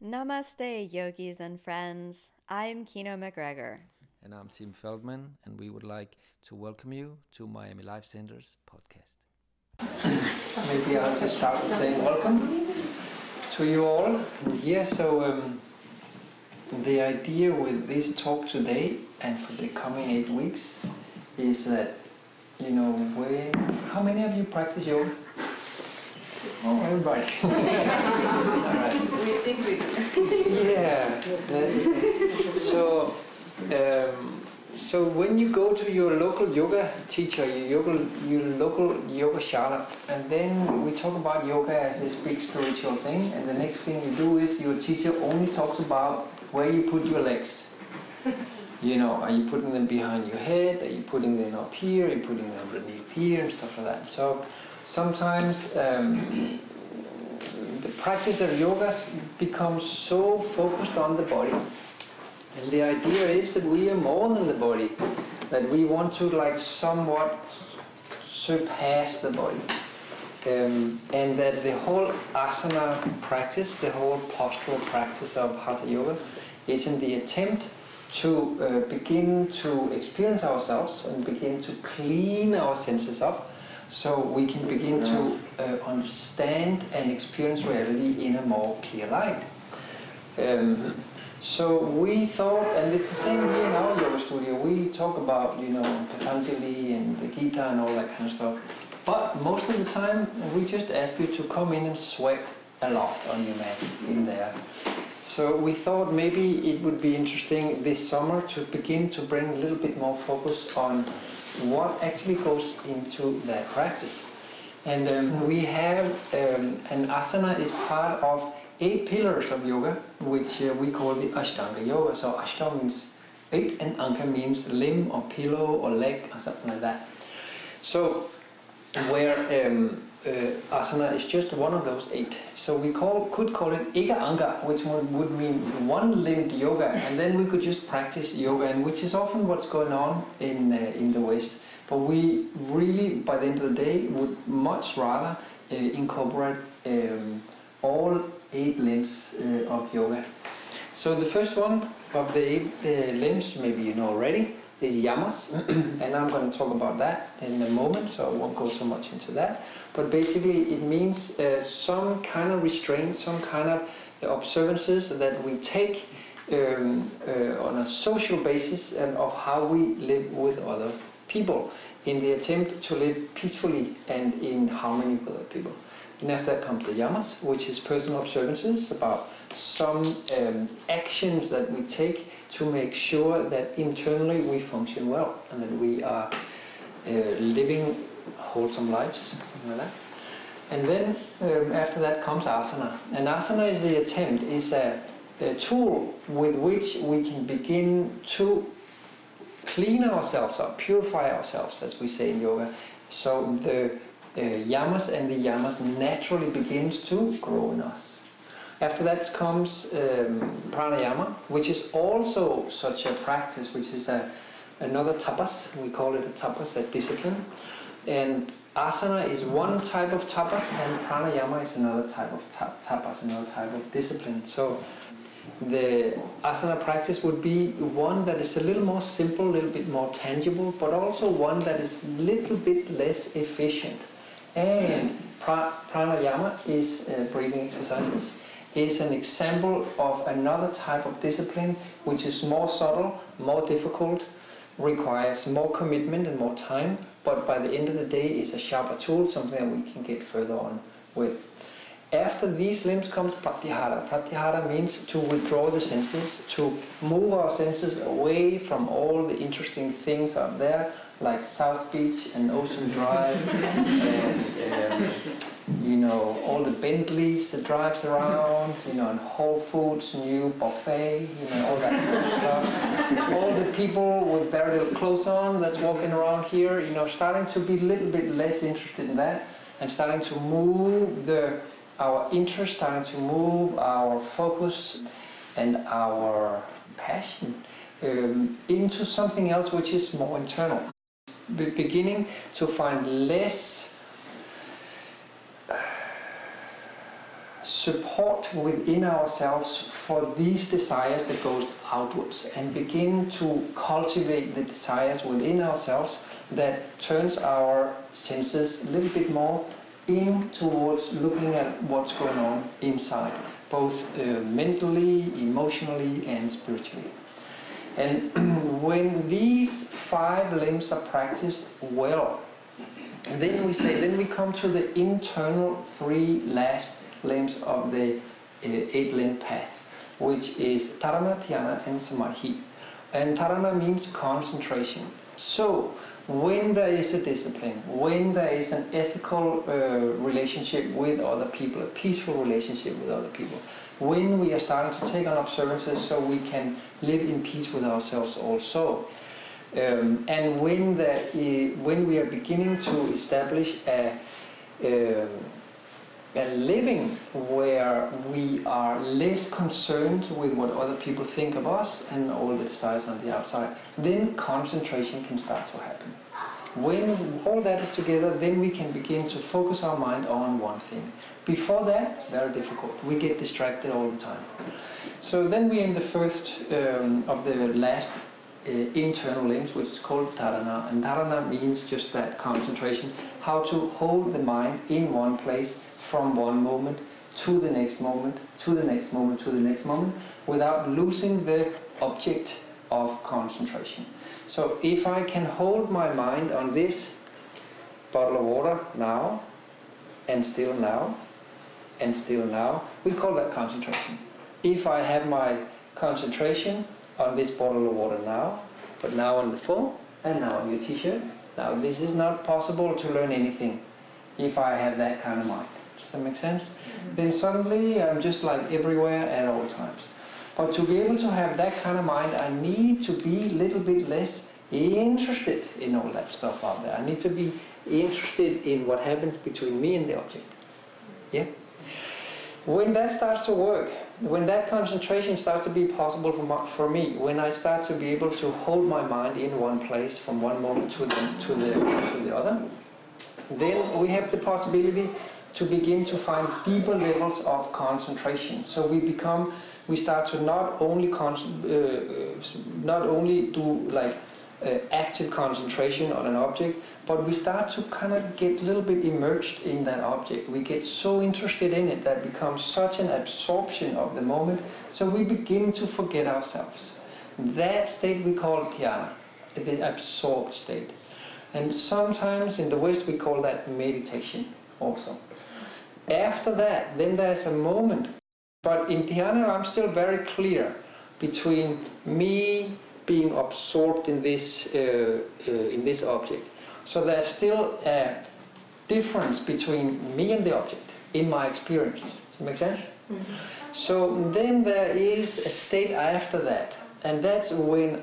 Namaste, yogis and friends. I'm Kino McGregor. And I'm Tim Feldman, and we would like to welcome you to Miami Life Center's podcast. Maybe I'll just start with saying welcome to you all. Yeah, so um, the idea with this talk today and for the coming eight weeks is that, you know, when. How many of you practice yoga? Oh, everybody. We think we. Yeah. So, um, so when you go to your local yoga teacher, your local, your local yoga shala, and then we talk about yoga as this big spiritual thing, and the next thing you do is your teacher only talks about where you put your legs. You know, are you putting them behind your head? Are you putting them up here? Are you putting them underneath here and stuff like that? So sometimes um, the practice of yoga becomes so focused on the body. And the idea is that we are more than the body, that we want to like somewhat surpass the body. Um, and that the whole asana practice, the whole postural practice of Hatha Yoga, is in the attempt to uh, begin to experience ourselves and begin to clean our senses up so we can begin to uh, understand and experience reality in a more clear light. Um, so we thought, and it's the same here in our yoga studio, we talk about, you know, Patanjali and the Gita and all that kind of stuff. But most of the time, we just ask you to come in and sweat a lot on your mat in there. So we thought maybe it would be interesting this summer to begin to bring a little bit more focus on what actually goes into that practice. And um, we have um, an asana is part of eight pillars of yoga, which uh, we call the Ashtanga Yoga. So Ashta means eight, and Anga means limb or pillow or leg or something like that. So where um, uh, asana is just one of those eight. So we call could call it Eka Anga, which would, would mean one-limbed yoga, and then we could just practice yoga, and which is often what's going on in uh, in the West. But we really, by the end of the day, would much rather uh, incorporate um, all eight limbs uh, of yoga. So the first one of the uh, limbs, maybe you know already, is yamas, and I'm going to talk about that in a moment, so I won't go so much into that. But basically, it means uh, some kind of restraint, some kind of observances that we take um, uh, on a social basis and of how we live with other people in the attempt to live peacefully and in harmony with other people. And after that comes the yamas, which is personal observances about some um, actions that we take to make sure that internally we function well and that we are uh, living wholesome lives, something like that. And then um, after that comes asana. And asana is the attempt, is a, a tool with which we can begin to clean ourselves up, purify ourselves, as we say in yoga. So the yamas and the yamas naturally begins to grow in us. After that comes um, pranayama, which is also such a practice, which is a, another tapas. We call it a tapas, a discipline. And asana is one type of tapas, and pranayama is another type of ta- tapas, another type of discipline. So the asana practice would be one that is a little more simple, a little bit more tangible, but also one that is a little bit less efficient. And pra- pranayama is uh, breathing exercises is an example of another type of discipline which is more subtle, more difficult, requires more commitment and more time, but by the end of the day is a sharper tool, something that we can get further on with. After these limbs comes pratyahara. Pratyahara means to withdraw the senses, to move our senses away from all the interesting things out there, like South Beach and Ocean Drive, and um, you know all the Bentleys that drives around, you know, and Whole Foods new buffet, you know, all that kind of stuff. All the people with very little clothes on that's walking around here, you know, starting to be a little bit less interested in that, and starting to move the our interest, starting to move our focus and our passion um, into something else which is more internal. Be- beginning to find less support within ourselves for these desires that goes outwards and begin to cultivate the desires within ourselves that turns our senses a little bit more in towards looking at what's going on inside, both uh, mentally, emotionally, and spiritually. And when these five limbs are practiced well, then we say, then we come to the internal three last limbs of the uh, eight limb path, which is Dharana, Dhyana, and Samadhi. And Dharana means concentration. So, when there is a discipline, when there is an ethical uh, relationship with other people, a peaceful relationship with other people, when we are starting to take on observances so we can live in peace with ourselves also, um, and when, that when we are beginning to establish a, um, a living where we are less concerned with what other people think of us and all the desires on the outside, then concentration can start to happen. When all that is together, then we can begin to focus our mind on one thing. Before that, it's very difficult. We get distracted all the time. So then we're in the first um, of the last uh, internal limbs, which is called dharana. And dharana means just that concentration, how to hold the mind in one place from one moment to the next moment, to the next moment, to the next moment, without losing the object of concentration. So if I can hold my mind on this bottle of water now, and still now, and still now, we call that concentration. If I have my concentration on this bottle of water now, but now on the phone, and now on your t-shirt, now this is not possible to learn anything if I have that kind of mind. Does that make sense? Mm-hmm. Then suddenly I'm just like everywhere at all times. But to be able to have that kind of mind, I need to be a little bit less interested in all that stuff out there. I need to be interested in what happens between me and the object. Yeah? When that starts to work, when that concentration starts to be possible for, my, for me, when I start to be able to hold my mind in one place from one moment to the, to the, to the other, then we have the possibility to begin to find deeper levels of concentration. So we become, we start to not only con- uh, not only do like uh, active concentration on an object, but we start to kind of get a little bit immersed in that object. We get so interested in it that becomes such an absorption of the moment, so we begin to forget ourselves. That state we call dhyana, the absorbed state. And sometimes in the West we call that meditation also. After that, then there's a moment. But in dhyana, I'm still very clear between me being absorbed in this uh, uh, in this object. So there's still a difference between me and the object in my experience. Does that make sense? So then there is a state after that, and that's when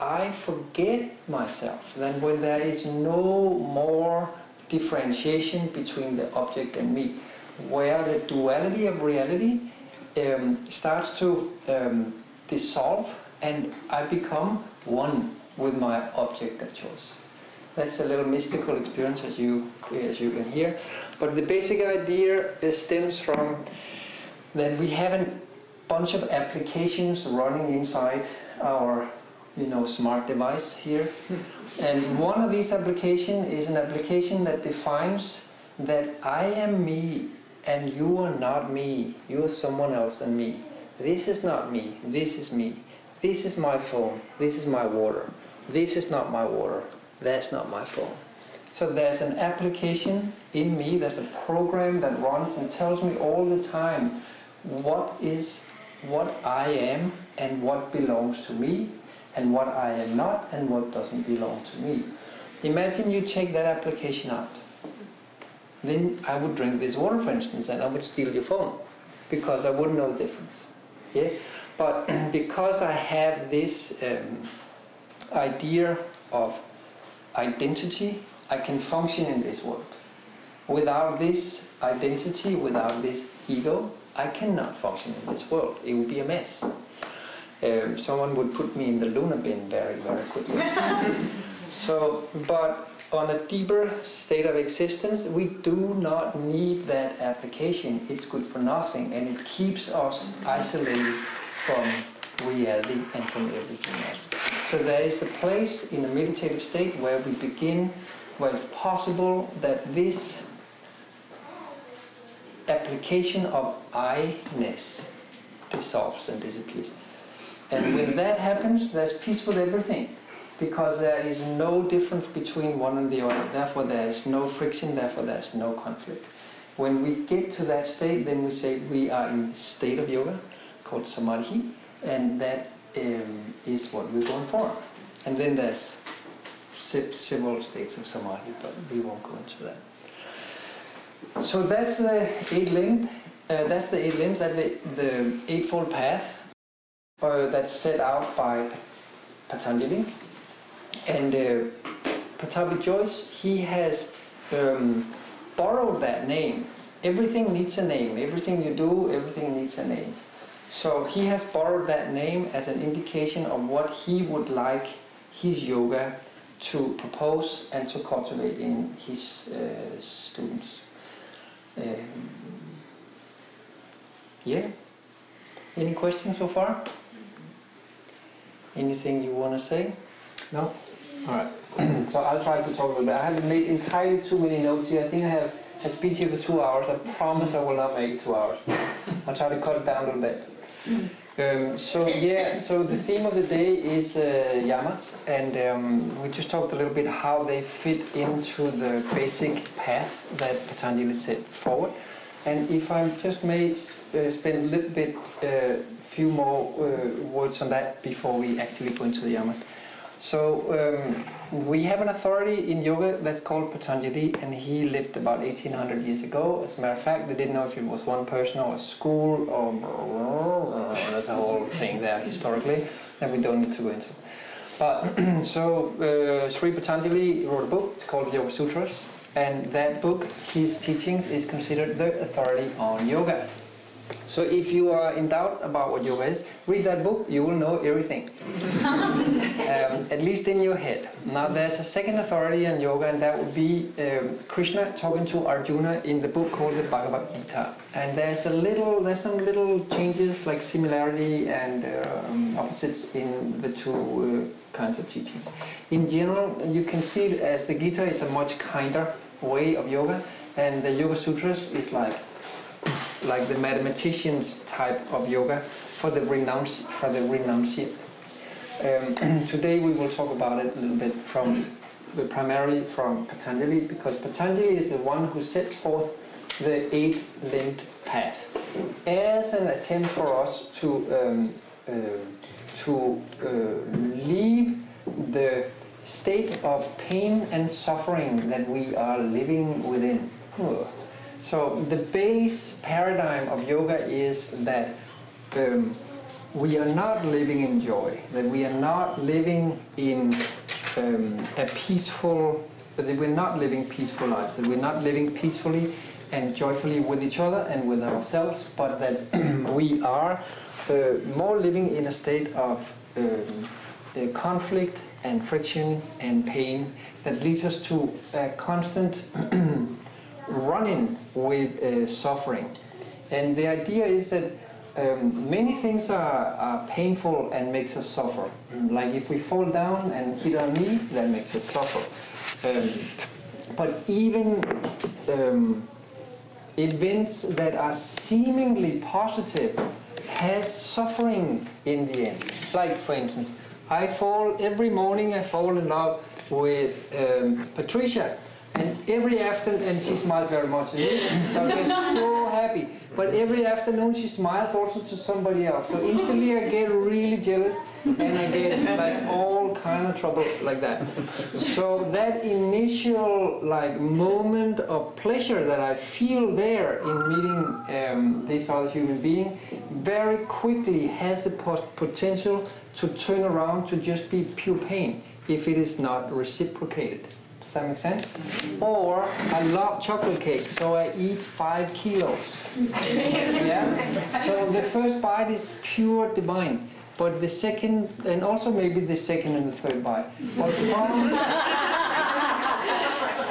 I forget myself. Then when there is no more differentiation between the object and me, where the duality of reality um, starts to um, dissolve, and I become one with my object of choice. That's a little mystical experience, as you as you can hear. But the basic idea uh, stems from that we have a bunch of applications running inside our you know smart device here and one of these applications is an application that defines that I am me and you are not me. You are someone else than me. This is not me. This is me. This is my phone this is my water. This is not my water. That's not my phone so there's an application in me, there's a program that runs and tells me all the time what is what I am and what belongs to me and what I am not and what doesn't belong to me. Imagine you take that application out. Then I would drink this water, for instance, and I would steal your phone because I wouldn't know the difference. Yeah? But because I have this um, idea of identity, I can function in this world. Without this identity, without this ego, I cannot function in this world. It would be a mess. Um, someone would put me in the lunar bin very, very quickly. So, but on a deeper state of existence, we do not need that application. It's good for nothing and it keeps us isolated from reality and from everything else. So there is a place in a meditative state where we begin, where it's possible that this application of I-ness dissolves and disappears. And when that happens, there's peace with everything because there is no difference between one and the other. Therefore, there is no friction, therefore, there's no conflict. When we get to that state, then we say we are in a state of yoga called samadhi, and that um, is what we're going for. And then there's several states of samadhi, but we won't go into that. So that's the eight limbs. Uh, that's the eight limbs. That's the, the eightfold path uh, that's set out by Patanjali. And uh, Pattabhi Jois, he has um, borrowed that name. Everything needs a name. Everything you do, everything needs a name. So he has borrowed that name as an indication of what he would like his yoga to propose and to cultivate in his uh, students. Um, yeah. Any questions so far? Anything you want to say? No? Alright. so I'll try to talk a little bit. I haven't made entirely too many notes here. I think I have a speech here for two hours. I promise I will not make it two hours. I'll try to cut it down a little bit. Um, so yeah, so the theme of the day is uh, yamas, and um, we just talked a little bit how they fit into the basic path that Patanjali set forward. And if I just may uh, spend a little bit, uh, few more uh, words on that before we actually go into the yamas. So um, we have an authority in yoga that's called Patanjali, and he lived about 1800 years ago. As a matter of fact, they didn't know if it was one person or a school or there's a whole thing there historically that we don't need to go into. But so uh, Sri Patanjali wrote a book. It's called Yoga Sutras, and that book, his teachings, is considered the authority on yoga. So if you are in doubt about what yoga is, read that book, you will know everything. um, at least in your head. Now there's a second authority on yoga and that would be um, Krishna talking to Arjuna in the book called the Bhagavad Gita. And there's a little, there's some little changes like similarity and um, opposites in the two uh, kinds of teachings. In general, you can see it as the Gita is a much kinder way of yoga and the Yoga Sutras is like like the mathematicians type of yoga for the renounce for the renunciate. Um, today we will talk about it a little bit from primarily from Patanjali because Patanjali is the one who sets forth the eight-limbed path as an attempt for us to um, uh, to uh, leave the state of pain and suffering that we are living within. So the base paradigm of yoga is that um, we are not living in joy, that we are not living in um, a peaceful, that we're not living peaceful lives, that we're not living peacefully and joyfully with each other and with ourselves, but that we are uh, more living in a state of um, uh, conflict and friction and pain that leads us to a constant running with uh, suffering. And the idea is that um, many things are, are, painful and makes us suffer. Like if we fall down and hit our knee, that makes us suffer. Um, but even um, events that are seemingly positive has suffering in the end. Like for instance, I fall every morning. I fall in love with um, Patricia, and every afternoon, and she smiles very much, so I get so happy. But every afternoon she smiles also to somebody else. So instantly I get really jealous, and I get like all kind of trouble like that. So that initial like moment of pleasure that I feel there in meeting um, this other human being, very quickly has the potential to turn around to just be pure pain if it is not reciprocated. Does that make sense? Or I love chocolate cake, so I eat five kilos. yeah? So the first bite is pure divine. but the second, and also maybe the second and the third bite. But from,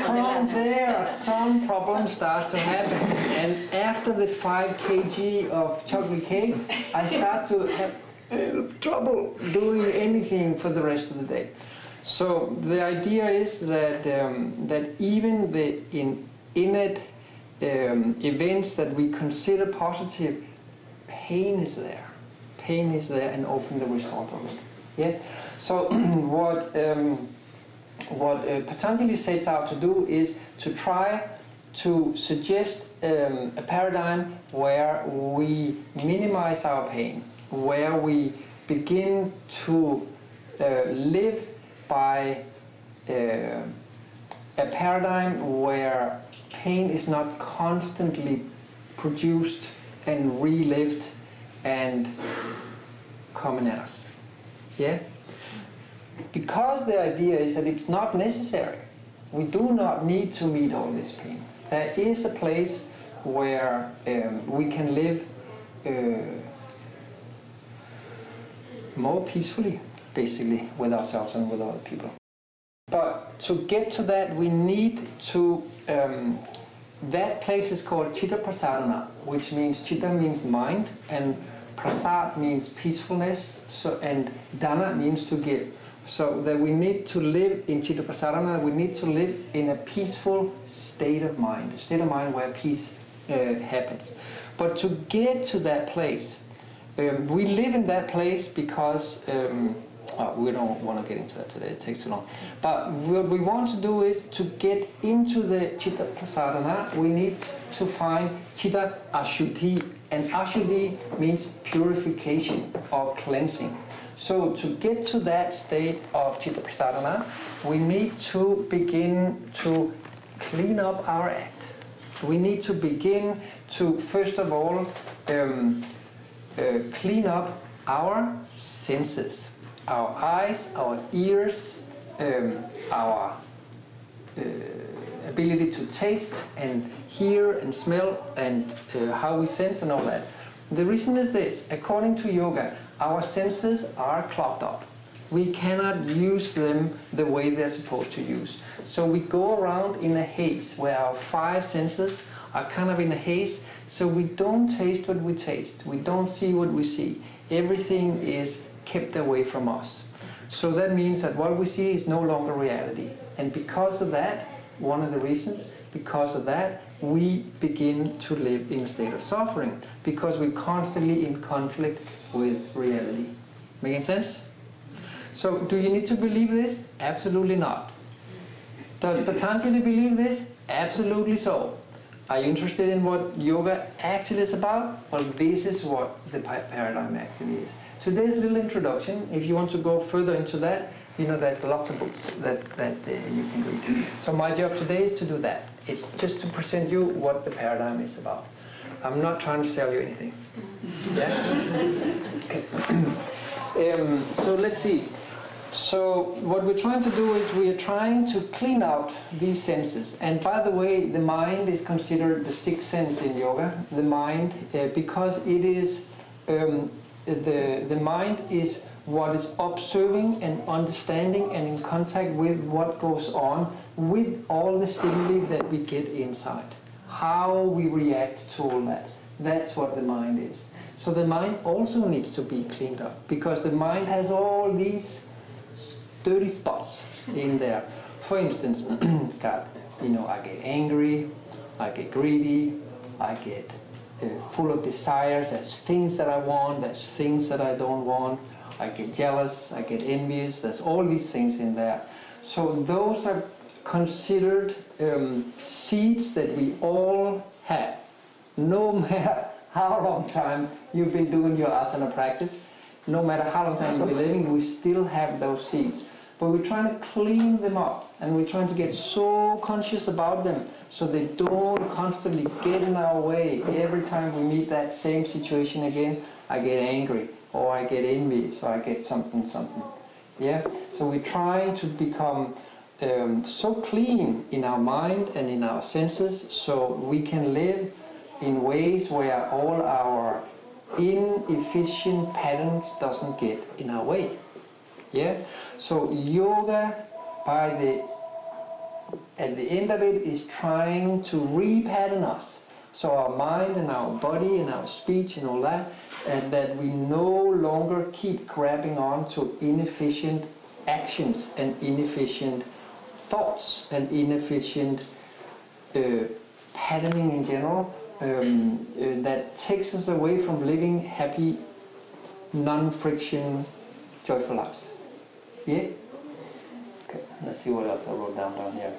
from there, some problem starts to happen. And after the 5 kg of chocolate cake, I start to have uh, trouble doing anything for the rest of the day. So the idea is that, um, that even the in, innate um, events that we consider positive, pain is there. Pain is there and often the result of it. Yeah. So what um, what uh, Patanjali sets out to do is to try to suggest um, a paradigm where we minimize our pain, where we begin to uh, live by uh, a paradigm where pain is not constantly produced and relived and coming at us. Yeah? Because the idea is that it's not necessary. We do not need to meet all this pain. There is a place where um, we can live uh, more peacefully, basically, with ourselves and with other people. But to get to that, we need to. Um, that place is called Chitta Prasadana, which means Chitta means mind, and Prasad means peacefulness, so, and Dana means to give. So that we need to live in Chitta Prasadana, we need to live in a peaceful state of mind, a state of mind where peace uh, happens. But to get to that place, um, we live in that place because um, oh, we don't want to get into that today, it takes too long. But what we want to do is to get into the Chitta Prasadana, we need to find Chitta Ashuddhi, and Ashuddhi means purification or cleansing. So to get to that state of Chitta Prasadana, we need to begin to clean up our act. We need to begin to, first of all, um, uh, clean up our senses, our eyes, our ears, um, our uh, ability to taste and hear and smell and uh, how we sense and all that. The reason is this according to yoga, our senses are clogged up. We cannot use them the way they're supposed to use. So we go around in a haze where our five senses are kind of in a haze, so we don't taste what we taste, we don't see what we see. Everything is kept away from us. So that means that what we see is no longer reality. And because of that, one of the reasons, because of that, we begin to live in a state of suffering because we're constantly in conflict with reality. Making sense? So, do you need to believe this? Absolutely not. Does Patanjali believe this? Absolutely so. Are you interested in what yoga actually is about? Well, this is what the paradigm actually is. A little introduction. If you want to go further into that, you know, there's lots of books that, that uh, you can read. So my job today is to do that. It's just to present you what the paradigm is about. I'm not trying to sell you anything. Yeah? Okay. um, so let's see. So what we're trying to do is we are trying to clean out these senses. And by the way, the mind is considered the sixth sense in yoga. The mind, uh, because it is um, the the mind is what is observing and understanding and in contact with what goes on with all the stimuli that we get inside. How we react to all that. That's what the mind is. So the mind also needs to be cleaned up because the mind has all these dirty spots in there. For instance, it's you know, I get angry, I get greedy, I get full of desires. There's things that I want, there's things that I don't want. I get jealous, I get envious. There's all these things in there. So those are considered um, seeds that we all have, no matter how long time you've been doing your asana practice, no matter how long time you've been living, we still have those seeds. But we're trying to clean them up and we're trying to get so conscious about them so they don't constantly get in our way. Every time we meet that same situation again, I get angry or I get envious or I get something, something. Yeah? So we're trying to become um, so clean in our mind and in our senses so we can live in ways where all our inefficient patterns doesn't get in our way. Yeah. So yoga, by the at the end of it, is trying to repattern us. So our mind and our body and our speech and all that, and that we no longer keep grabbing on to inefficient actions and inefficient thoughts and inefficient uh, patterning in general um, uh, that takes us away from living happy, non-friction, joyful lives. Yeah? Okay, let's see what else I wrote down down here.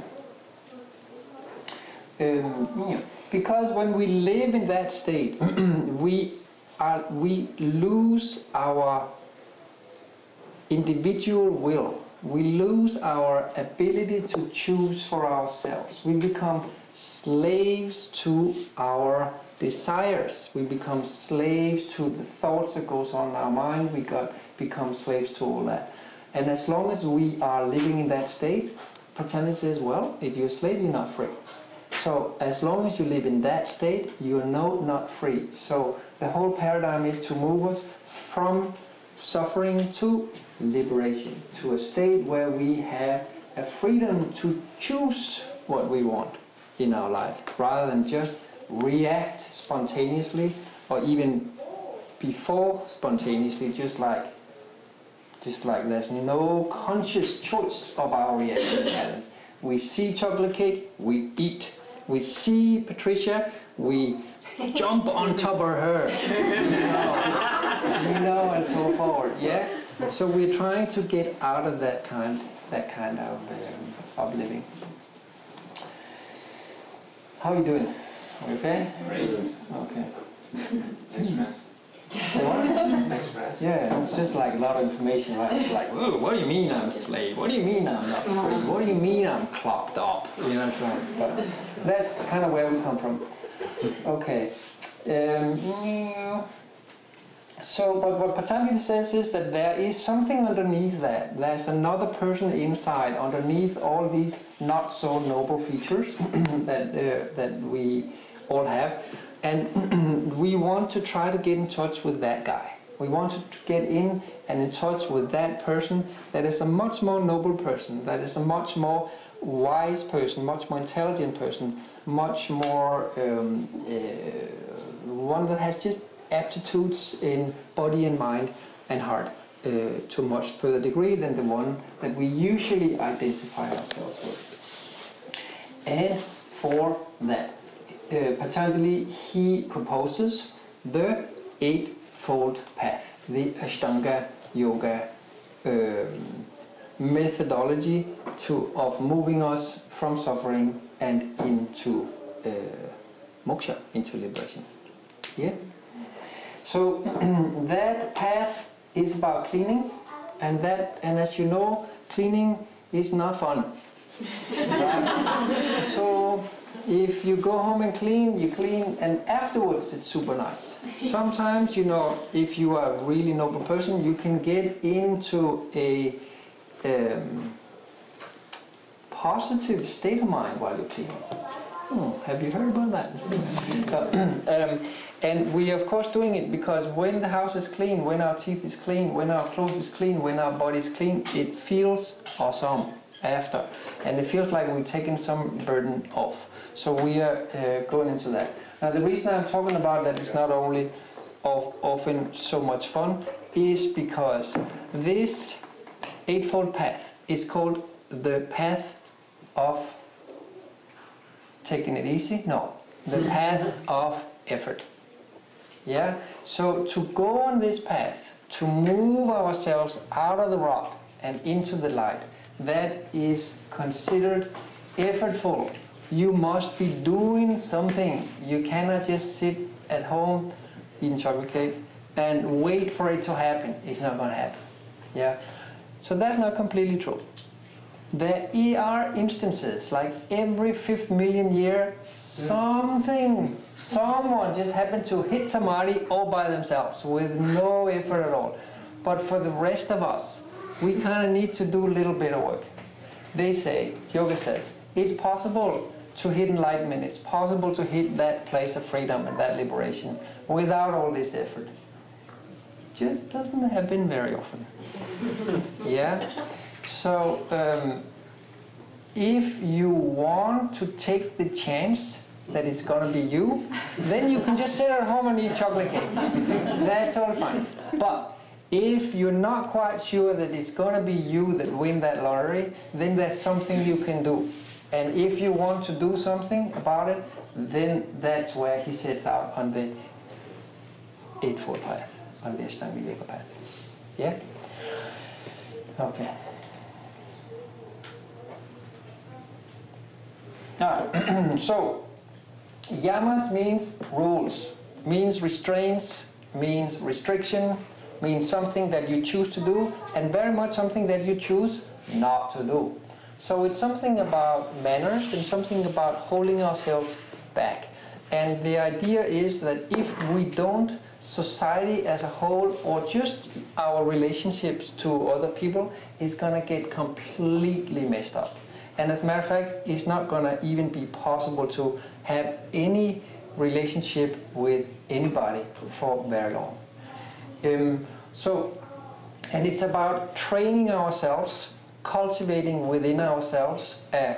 Um, yeah. Because when we live in that state, we are we lose our individual will. We lose our ability to choose for ourselves. We become slaves to our desires. We become slaves to the thoughts that goes on in our mind. We got become slaves to all that. And as long as we are living in that state, Patanjali says, well, if you're a slave, you're not free. So as long as you live in that state, you are no not free. So the whole paradigm is to move us from suffering to liberation, to a state where we have a freedom to choose what we want in our life, rather than just react spontaneously or even before spontaneously, just like just like there's no conscious choice of our reaction patterns. We see chocolate cake, we eat. We see Patricia, we jump on top of her. You know, you know, and so forth. Yeah. So we're trying to get out of that kind, that kind of um, of living. How are you doing? Are you okay? Very good. Okay. Thanks for asking. What? Yeah, it's just like a lot of information, right? It's like, Whoa, what do you mean I'm a slave? What do you mean I'm not free? What do you mean I'm clocked up? You know, it's like, but that's kind of where we come from. Okay. Um, so, but what Patanjali says is that there is something underneath that. There's another person inside, underneath all these not so noble features that uh, that we all have, and we want to try to get in touch with that guy. We want to get in and in touch with that person that is a much more noble person, that is a much more wise person, much more intelligent person, much more um, uh, one that has just aptitudes in body and mind and heart uh, to a much further degree than the one that we usually identify ourselves with. And for that, uh, Patanjali he proposes the eightfold path, the Ashtanga Yoga um, methodology to of moving us from suffering and into uh, moksha, into liberation. Yeah. So that path is about cleaning, and that, and as you know, cleaning is not fun. So if you go home and clean, you clean, and afterwards it's super nice. Sometimes, you know, if you are a really noble person, you can get into a um, positive state of mind while you're cleaning. Oh, have you heard about that? so, um, and we are of course doing it because when the house is clean, when our teeth is clean, when our clothes is clean, when our body is clean, it feels awesome after, and it feels like we've taken some burden off. So we are uh, going into that. Now the reason I'm talking about that is not only of often so much fun, is because this eightfold path is called the path of taking it easy? No, the path of effort. Yeah, so to go on this path, to move ourselves out of the rut and into the light, that is considered effortful. You must be doing something. You cannot just sit at home eating chocolate cake and wait for it to happen. It's not going to happen. Yeah, so that's not completely true. There are instances, like every fifth million year, something, someone just happened to hit samadhi all by themselves with no effort at all. But for the rest of us, we kind of need to do a little bit of work. They say, yoga says, it's possible to hit enlightenment, it's possible to hit that place of freedom and that liberation without all this effort. just doesn't happen very often. yeah? So, um, if you want to take the chance that it's gonna be you, then you can just sit at home and eat chocolate cake. That's all fine. But if you're not quite sure that it's gonna be you that win that lottery, then there's something you can do. And if you want to do something about it, then that's where he sets out on the Eightfold Path, on the Ashtanga Yoga path. Yeah? Okay. Now, so, yamas means rules, means restraints, means restriction, means something that you choose to do, and very much something that you choose not to do. So it's something about manners and something about holding ourselves back. And the idea is that if we don't, society as a whole, or just our relationships to other people, is gonna get completely messed up. And as a matter of fact, it's not gonna even be possible to have any relationship with anybody for very long. Um, so, and it's about training ourselves, cultivating within ourselves a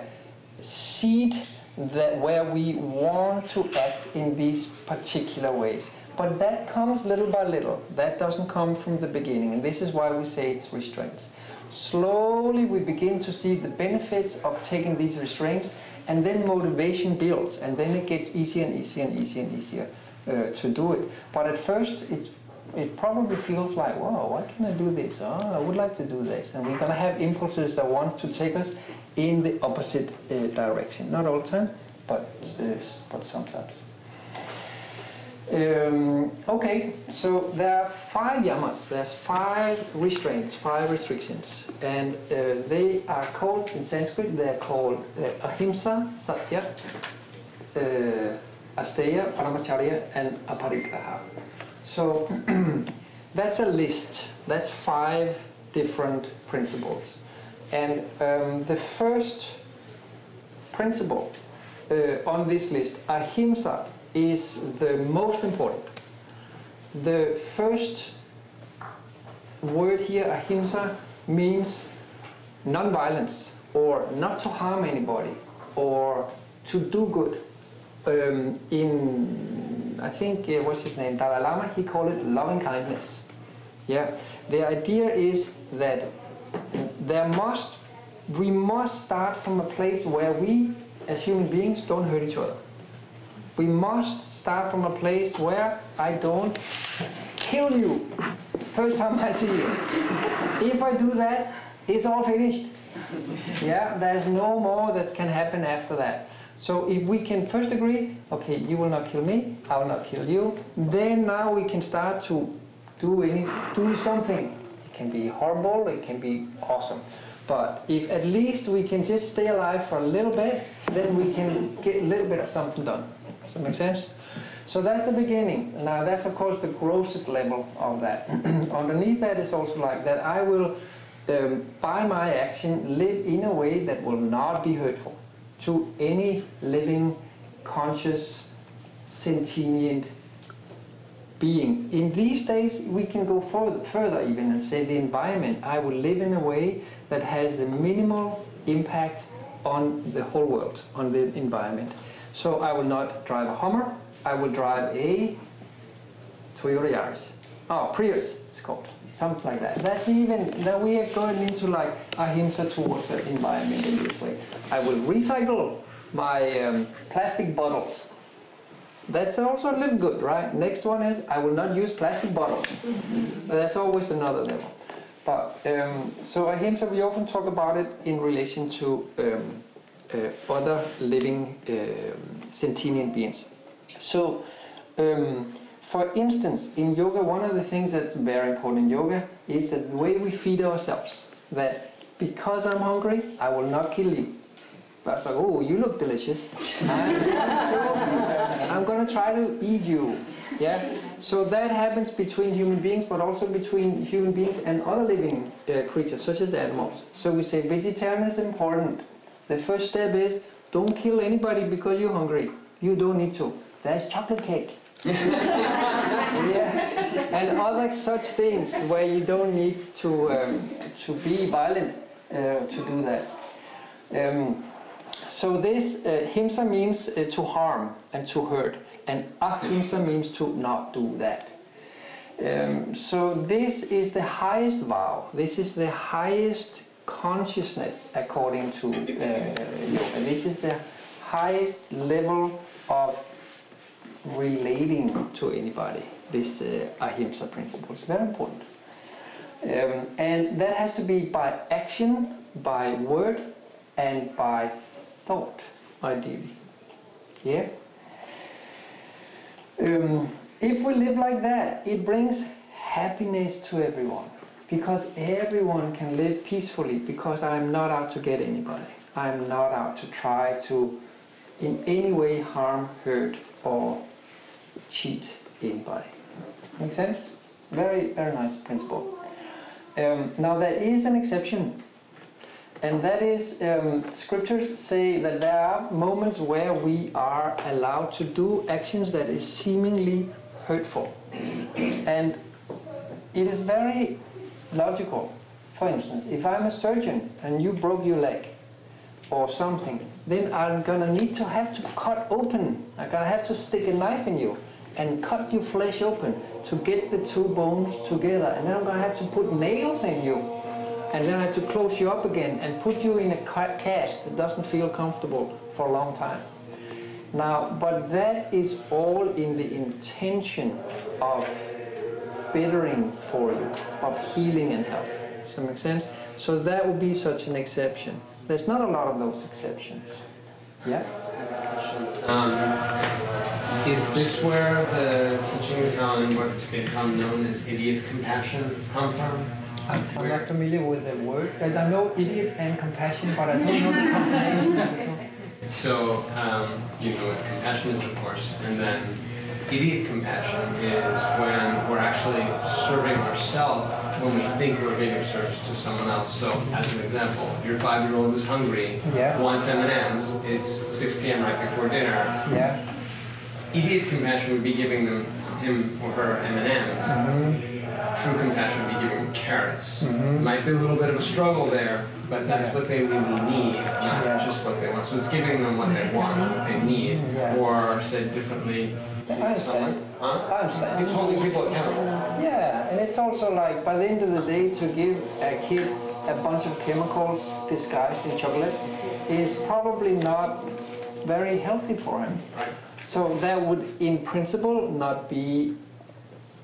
seed that where we want to act in these particular ways. But that comes little by little. That doesn't come from the beginning, and this is why we say it's restraints. Slowly we begin to see the benefits of taking these restraints, and then motivation builds, and then it gets easier and easier and easier and easier uh, to do it. But at first, it's it probably feels like, whoa, why can I do this? Oh, I would like to do this. And we're going to have impulses that want to take us in the opposite uh, direction. Not all the time, but, uh, but sometimes. Um, okay, so there are five yamas, there's five restraints, five restrictions, and uh, they are called in Sanskrit, they're called uh, ahimsa, satya, uh, asteya, brahmacharya, and aparigraha. So that's a list, that's five different principles. And um, the first principle uh, on this list, ahimsa, is the most important. The first word here, ahimsa, means non-violence or not to harm anybody or to do good. Um, in, I think, uh, what's his name, Dalai Lama, he called it loving kindness. Yeah, the idea is that there must, we must start from a place where we, as human beings, don't hurt each other. We must start from a place where I don't kill you first time I see you. If I do that, it's all finished. Yeah, there's no more that can happen after that. So if we can first agree, okay, you will not kill me, I will not kill you, then now we can start to do any do something. It can be horrible, it can be awesome. But if at least we can just stay alive for a little bit, then we can get a little bit of something done. Does that make sense? So that's the beginning. Now that's of course the grossest level of that. Underneath that is also like that I will, um, by my action, live in a way that will not be hurtful to any living, conscious, sentient being. In these days, we can go further, further even and say the environment. I will live in a way that has a minimal impact on the whole world, on the environment. So I will not drive a Hummer. I will drive a Toyota Yaris. Oh, Prius, it's called. Something like that. That's even, now we are going into like ahimsa towards the environment in this way. I will recycle my um, plastic bottles. That's also a little good, right? Next one is I will not use plastic bottles. That's always another level. But um, so ahimsa, we often talk about it in relation to um, uh, other living um, sentient beings. So, um, for instance, in yoga, one of the things that's very important in yoga is that the way we feed ourselves. That because I'm hungry, I will not kill you. But it's like, oh, you look delicious. I'm going to try to eat you. Yeah. So that happens between human beings, but also between human beings and other living uh, creatures, such as animals. So we say vegetarian is important. The first step is don't kill anybody because you're hungry. You don't need to. There's chocolate cake. Yeah. and other such things where you don't need to um, to be violent uh, to do that. Um, so this uh, himsa means uh, to harm and to hurt, and ahimsa means to not do that. Um, so this is the highest vow. This is the highest consciousness according to uh, yoga. This is the highest level of relating to anybody. This uh, ahimsa principle is very important. Um, and that has to be by action, by word, and by thought, ideally. Yeah? Um, if we live like that, it brings happiness to everyone. Because everyone can live peacefully because I'm not out to get anybody. I'm not out to try to in any way harm, hurt, or cheat anybody. Make sense? Very, very nice principle. Um, now there is an exception, and that is um, scriptures say that there are moments where we are allowed to do actions that is seemingly hurtful, and it is very logical. For instance, if I'm a surgeon and you broke your leg or something, then I'm gonna need to have to cut open. I'm gonna have to stick a knife in you and cut your flesh open to get the two bones together. And then I'm going to have to put nails in you. And then I have to close you up again and put you in a cast that doesn't feel comfortable for a long time. Now, but that is all in the intention of bettering for you, of healing and health. Does that make sense? So that would be such an exception. There's not a lot of those exceptions. Yeah? Um, is this where the teachings on what's become known as idiot compassion come from? I'm I'm not familiar with the word. I know idiot and compassion, but I don't know the combination of the two. So, um, you know what compassion is, of course, and then idiot compassion is when we're actually serving ourselves when we think we're giving service to someone else. So, as an example, your five-year-old is hungry, Yeah. wants M&Ms. It's 6 p.m. right before dinner. Yeah. Idiot compassion would be giving them him or her M&Ms. Mm-hmm. True compassion would be giving them carrots. Mm-hmm. Might be a little bit of a struggle there, but that's what they really need, not Yeah. just what they want. So it's giving them what they want, not what they need. Yeah. Or said differently, I understand. someone, huh? I understand. It's holding people accountable. Yeah, and it's also like by the end of the day to give a kid a bunch of chemicals disguised in chocolate is probably not very healthy for him. Right. So that would, in principle, not be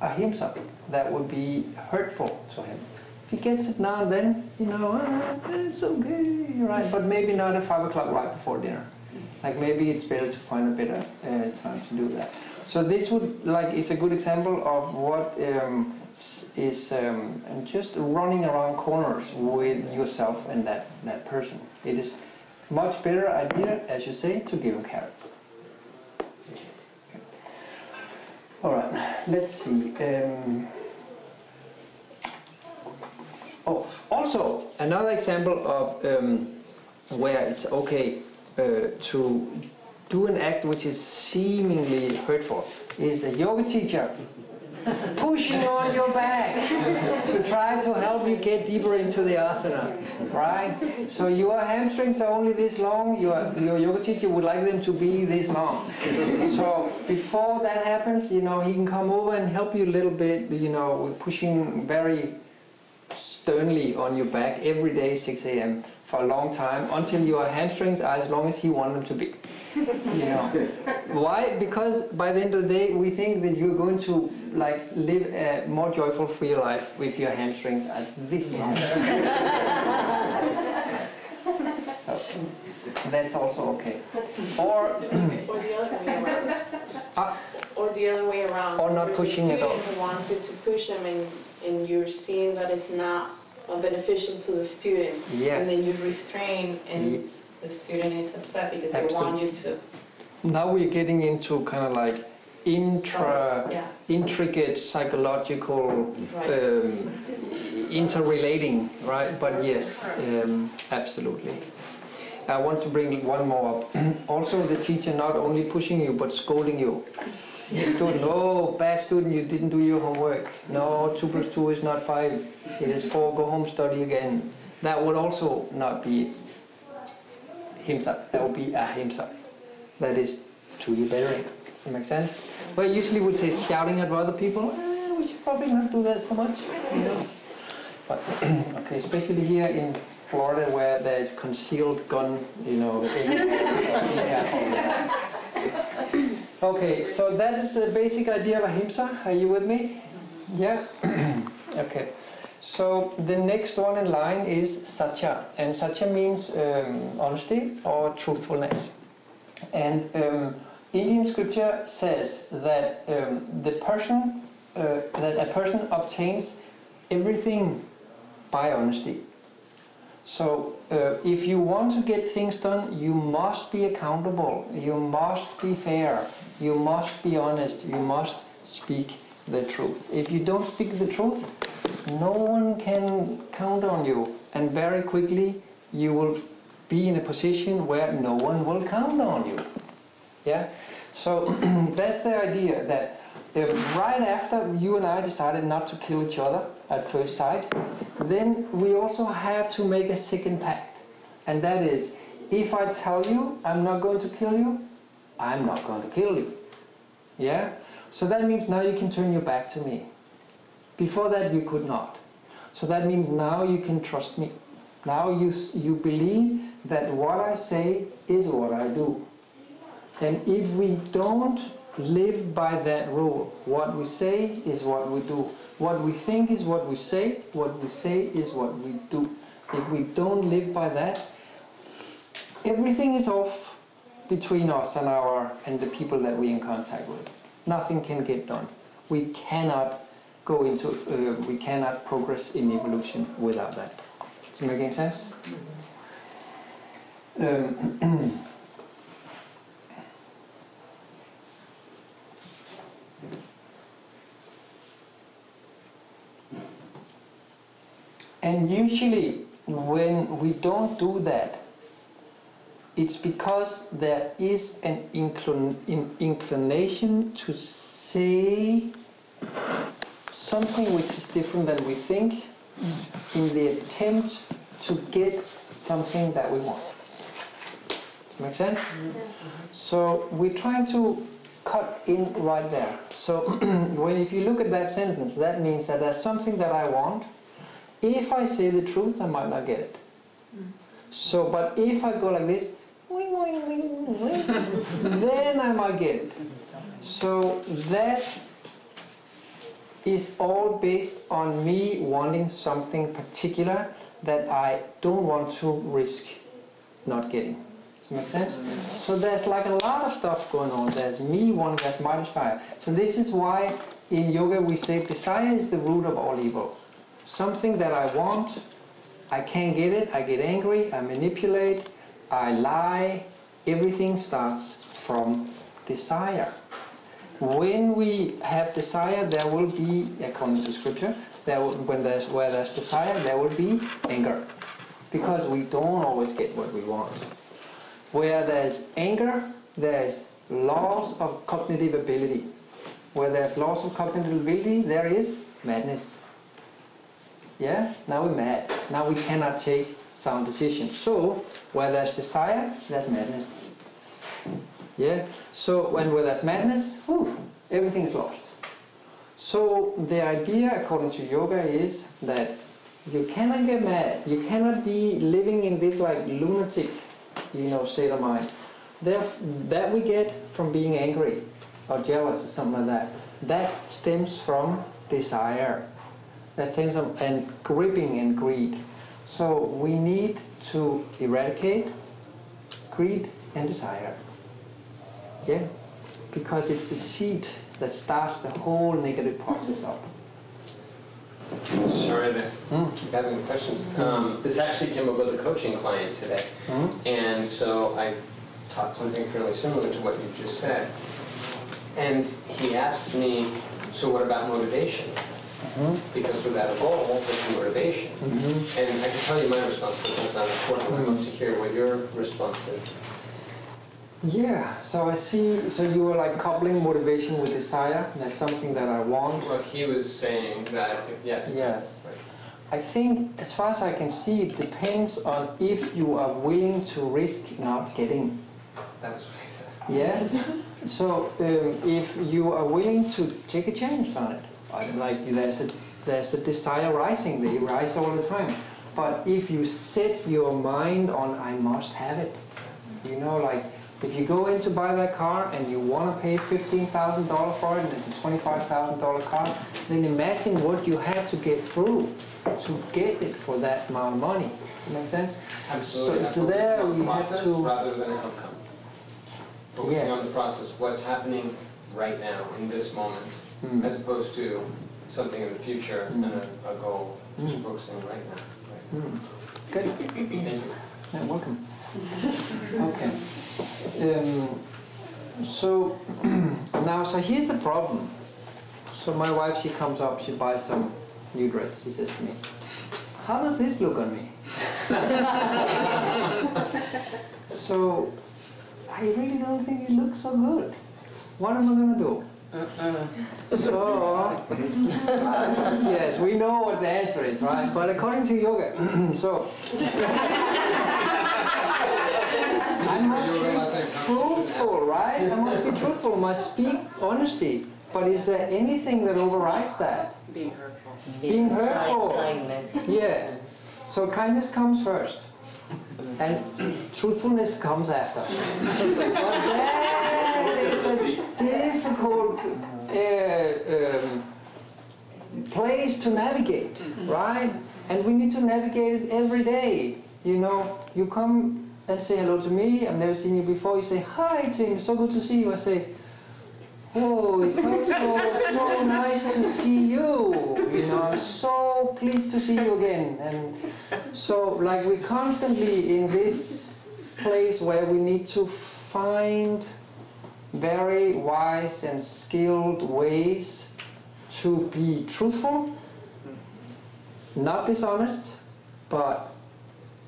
ahimsa. That would be hurtful to him. If he gets it now and then, you know, ah, it's okay, right? But maybe not at five o'clock right before dinner. Like maybe it's better to find a better uh, time to do that. So this would like is a good example of what um, is um, just running around corners with yourself and that that person. It is much better idea, as you say, to give him carrots. All right, let's see. Um, oh, also another example of um, where it's okay uh, to do an act which is seemingly hurtful is a yoga teacher pushing on your back to try to help you get deeper into the asana, right? So your hamstrings are only this long, your, your yoga teacher would like them to be this long. So before that happens, you know, he can come over and help you a little bit, you know, with pushing very sternly on your back every day 6 a.m. for a long time until your hamstrings are as long as he wants them to be. You know. Why? Because by the end of the day we think that you're going to like live a more joyful free life with your hamstrings at this long. so that's also okay. Or Or the other way around. Ah. Or the other way around. Or not There's pushing a at all. student who wants you to push them and, and you're seeing that it's not uh, beneficial to the student. Yes. And then you restrain and the student is upset because they want you to. now we're getting into kind of like intra Yeah, intricate psychological right. um, interrelating, right? But yes, um, absolutely. I want to bring one more up. also, the teacher not only pushing you but scolding you. the student, oh, bad student, you didn't do your homework. No, 2 plus 2 is not 5, it is 4, go home, study again. That would also not be himsa, that would be ahimsa. That is to your bettering. Does that make sense? But usually would say shouting at other people, eh, we should probably not do that so much. You know? But, okay, especially here in Florida where there is concealed gun, you know. okay, so that is the basic idea of ahimsa. Are you with me? Yeah? okay. So the next one in line is satya, and satya means um, honesty or truthfulness. And um, Indian scripture says that um, the person uh, that a person obtains everything by honesty. So uh, if you want to get things done, you must be accountable. You must be fair. You must be honest. You must speak the truth. If you don't speak the truth, no one can count on you, and very quickly you will be in a position where no one will count on you. Yeah. So that's the idea that right after you and I decided not to kill each other at first sight, then we also have to make a second pact. And that is, if I tell you I'm not going to kill you, I'm not going to kill you. Yeah? So that means now you can turn your back to me. Before that, you could not. So that means now you can trust me. Now you, you believe that what I say is what I do. And if we don't live by that rule, what we say is what we do. What we think is what we say, what we say is what we do. If we don't live by that, everything is off between us and our and the people that we're in contact with. Nothing can get done. We cannot go into, uh, we cannot progress in evolution without that. Is it making sense? Um, And usually, when we don't do that, it's because there is an inclin- in- inclination to say something which is different than we think in the attempt to get something that we want. Make sense? Mm-hmm. So we're trying to cut in right there. So when if you look at that sentence, that means that there's something that I want if I say the truth, I might not get it. Mm-hmm. So, but if I go like this, wing, wing, wing, wing, then I might get it. So that is all based on me wanting something particular that I don't want to risk not getting. Does make sense? Mm. So there's like a lot of stuff going on. There's me wanting, there's my desire. So this is why in yoga we say desire is the root of all evil something that I want, I can't get it, I get angry, I manipulate, I lie, everything starts from desire. When we have desire, there will be, according to scripture, there will, when there's, where there's desire, there will be anger. Because we don't always get what we want. Where there's anger, there's loss of cognitive ability. Where there's loss of cognitive ability, there is madness. Yeah, now we're mad. Now we cannot take sound decisions. So where there's desire, there's madness. Yeah. So when where there's madness, whew, everything is lost. So the idea, according to yoga, is that you cannot get mad. You cannot be living in this like lunatic, you know, state of mind. That that we get from being angry or jealous or something like that. That stems from desire that sense of and gripping and greed. So we need to eradicate greed and desire. Yeah? Because it's the seed that starts the whole negative process up. Sorry to Hmm? keep having questions. Um, this actually came up with a coaching client today. Hmm? And so I taught something fairly similar to what you just said. And he asked me, so what about motivation? Mhm. Because without a goal, there's no motivation. Mhm. And I can tell you my response, but that's not important. I'd love to hear what your response is. Yeah, so I see, so you were like coupling motivation with desire, that's something that I want. Well, he was saying that, if- yes. Yes. Right. I think, as far as I can see, it depends on if you are willing to risk not getting. That was what he said. Yeah? So um, if you are willing to take a chance on it, I- like there's a, there's a desire rising, they rise all the time. But if you set your mind on, I must have it, you know, like if you go in to buy that car and you want to pay $15,000 for it and it's a $25,000 car, then imagine what you have to get through to get it for that amount of money. Make sense? Absolutely. So- That's so there we have process to- Rather than outcome. Focusing on Yes. the process, what's happening right now, in this moment, Hmm. as opposed to something in the future and a, a goal, just Mm. focusing right now. Right. Hmm. Good. Thank you. Yeah, welcome. Okay. Um, so now, so here's the problem. So my wife, she comes up, she buys some new dress. She says to me, "How does this look on me?" so I really don't think it looks so good. What am I gonna do? So, yes, we know what the answer is, right? But according to yoga, so I must Yoga must have be truthful, right? I must be truthful, must speak honesty. But is there anything that overrides that? Being hurtful. Being hurtful. Kindness. Yes. So kindness comes first, and truthfulness comes after. But that is a difficult uh, um, place to navigate, right? And we need to navigate it every day. You know, you come and say hello to me. I've never seen you before. You say, "Hi, Tim. So good to see you." I say. Oh, it's so, so, nice to see you. You know, I'm so pleased to see you again. And so, like, we're constantly in this place where we need to find very wise and skilled ways to be truthful, not dishonest, but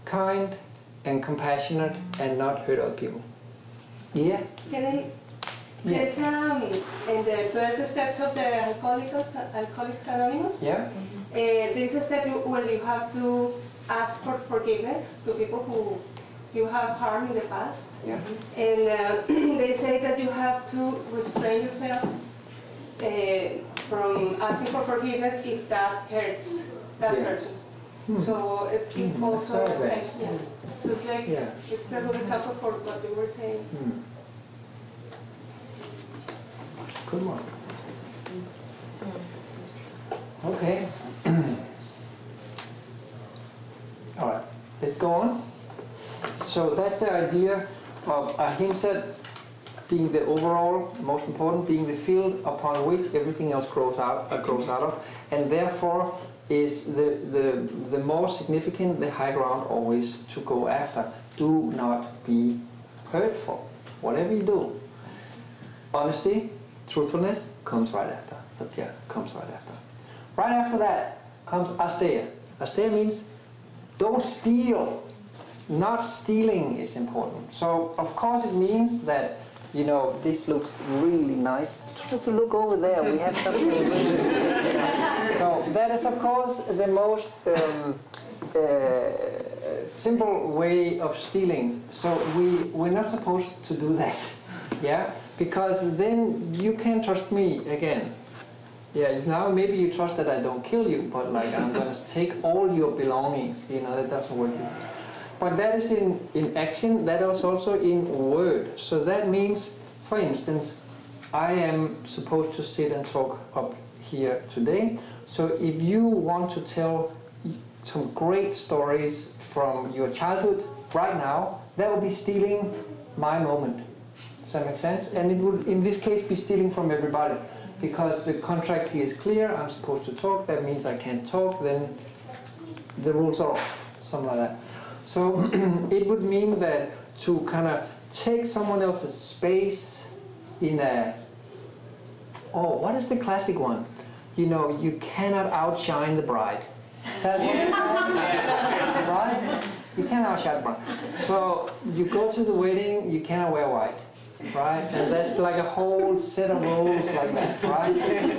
kind and compassionate and not hurt other people. Yeah? Can I? Yes. It's um, in the 12 steps of the Alcoholics, Alcoholics Anonymous. Yeah? Uh, there's a step where you have to ask for forgiveness to people who you have harmed in the past. Yeah. And uh, they say that you have to restrain yourself uh, from asking for forgiveness if that hurts that Yeah. person. Hmm. So it, Hmm, also, very yeah. So it's like, Yeah. it's a good example for what you were saying. Hmm. Good one. Okay. All right, let's go on. So that's the idea of ahimsa being the overall most important, being the field upon which everything else grows out, uh, grows out of, and therefore is the, the, the more significant, the high ground always to go after. Do not be hurtful, whatever you do. Honesty, truthfulness comes right after. Satya comes right after. Right after that comes asteya. Asteya means don't steal. Not stealing is important. So of course it means that you know this looks really nice. Try to look over there. We have something. really- so that is of course the most um, uh, simple way of stealing. So we we're not supposed to do that. Yeah, because then you can't trust me again. Yeah, now maybe you trust that I don't kill you, but like I'm gonna take all your belongings. You know that doesn't work. But that is in, in action, that is also in word. So that means, for instance, I am supposed to sit and talk up here today. So if you want to tell some great stories from your childhood right now, that would be stealing my moment. Does that make sense? And it would, in this case, be stealing from everybody. Because the contract here is clear, I'm supposed to talk, that means I can't talk, then the rules are off, something like that. So it would mean that to kind of take someone else's space in a, oh, what is the classic one? You know, you cannot outshine the bride. Sad brown. right? You can't have shad brown. So you go to the wedding, you cannot wear white. Right? And that's like a whole set of rules like that, right?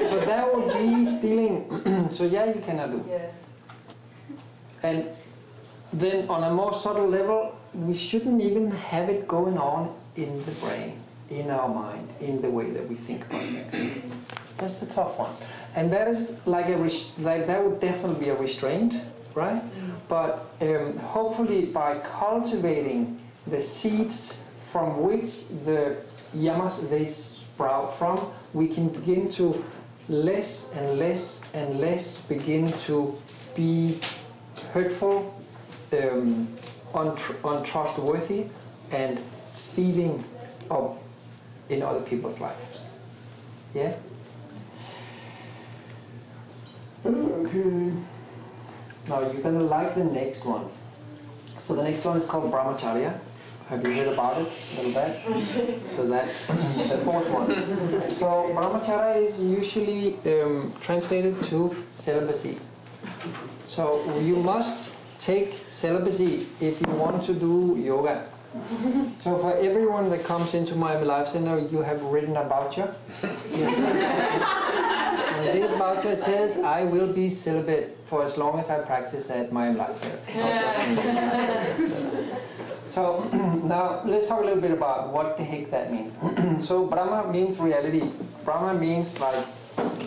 So that would be stealing. so yeah, you cannot do. Yeah. And then on a more subtle level, we shouldn't even have it going on in the brain, in our mind, in the way that we think about things. That's the tough one. And that is like a like that would definitely be a restraint, right? But um, hopefully by cultivating the seeds from which the yamas they sprout from, we can begin to less and less and less begin to be hurtful, um, untr- untrustworthy, and thieving of in other people's lives. Yeah. Okay. Now you're gonna like the next one. So the next one is called Brahmacharya. Have you heard about it a little bit? so that's the fourth one. So Brahmacharya is usually um, translated to celibacy. So you must take celibacy if you want to do yoga. So for everyone that comes into my life center, you have written a voucher. and this voucher says, I will be celibate for as long as I practice at my life center. Not just in this So now let's talk a little bit about what the heck that means. so Brahma means reality. Brahma means like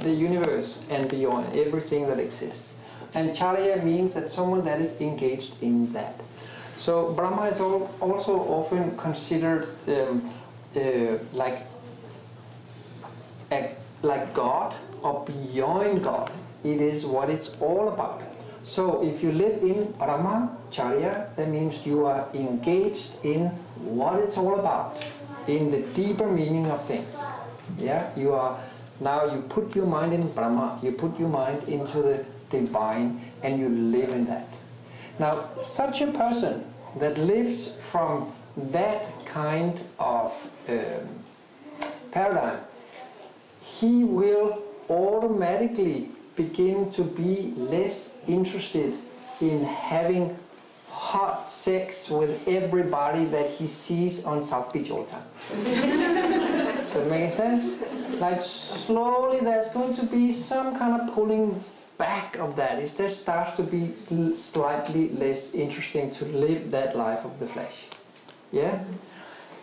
the universe and beyond, everything that exists. And Charya means that someone that is engaged in that. So Brahma is al- also often considered um, uh, like a, like God or beyond God. It is what it's all about. So if you live in Brahmacharya, that means you are engaged in what it's all about, in the deeper meaning of things. Yeah, you are now you put your mind in Brahma, you put your mind into the divine, and you live in that. Now, such a person that lives from that kind of um, paradigm, he will automatically begin to be less interested in having hot sex with everybody that he sees on South Beach all the time. Does that make sense? Like slowly there's going to be some kind of pulling back of that. It just starts to be sl- slightly less interesting to live that life of the flesh. Yeah?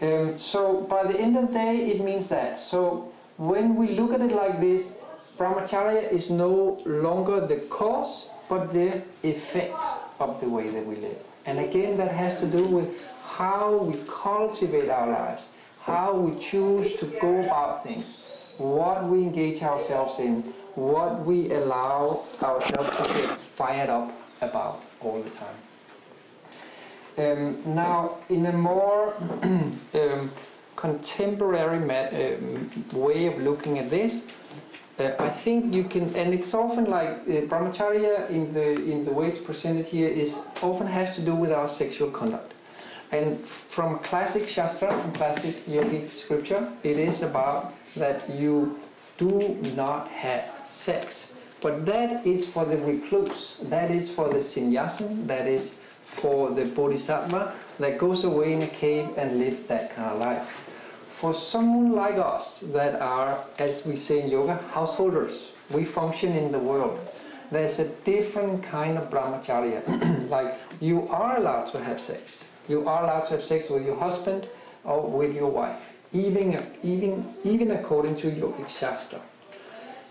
Um, so by the end of the day, it means that. So when we look at it like this, brahmacharya is no longer the cause, but the effect of the way that we live. And again, that has to do with how we cultivate our lives, how we choose to go about things, what we engage ourselves in, what we allow ourselves to get fired up about all the time. Um, now, in a more um, contemporary um, way of looking at this, uh, I think you can, and it's often like uh, brahmacharya in the in the way it's presented here is often has to do with our sexual conduct. And from classic shastra, from classic yogic scripture, it is about that you do not have sex. But that is for the recluse, that is for the sannyasin, that is for the bodhisattva that goes away in a cave and live that kind of life. For someone like us that are, as we say in yoga, householders, we function in the world. There's a different kind of brahmacharya. like you are allowed to have sex. You are allowed to have sex with your husband or with your wife, even even even according to yogic shastra.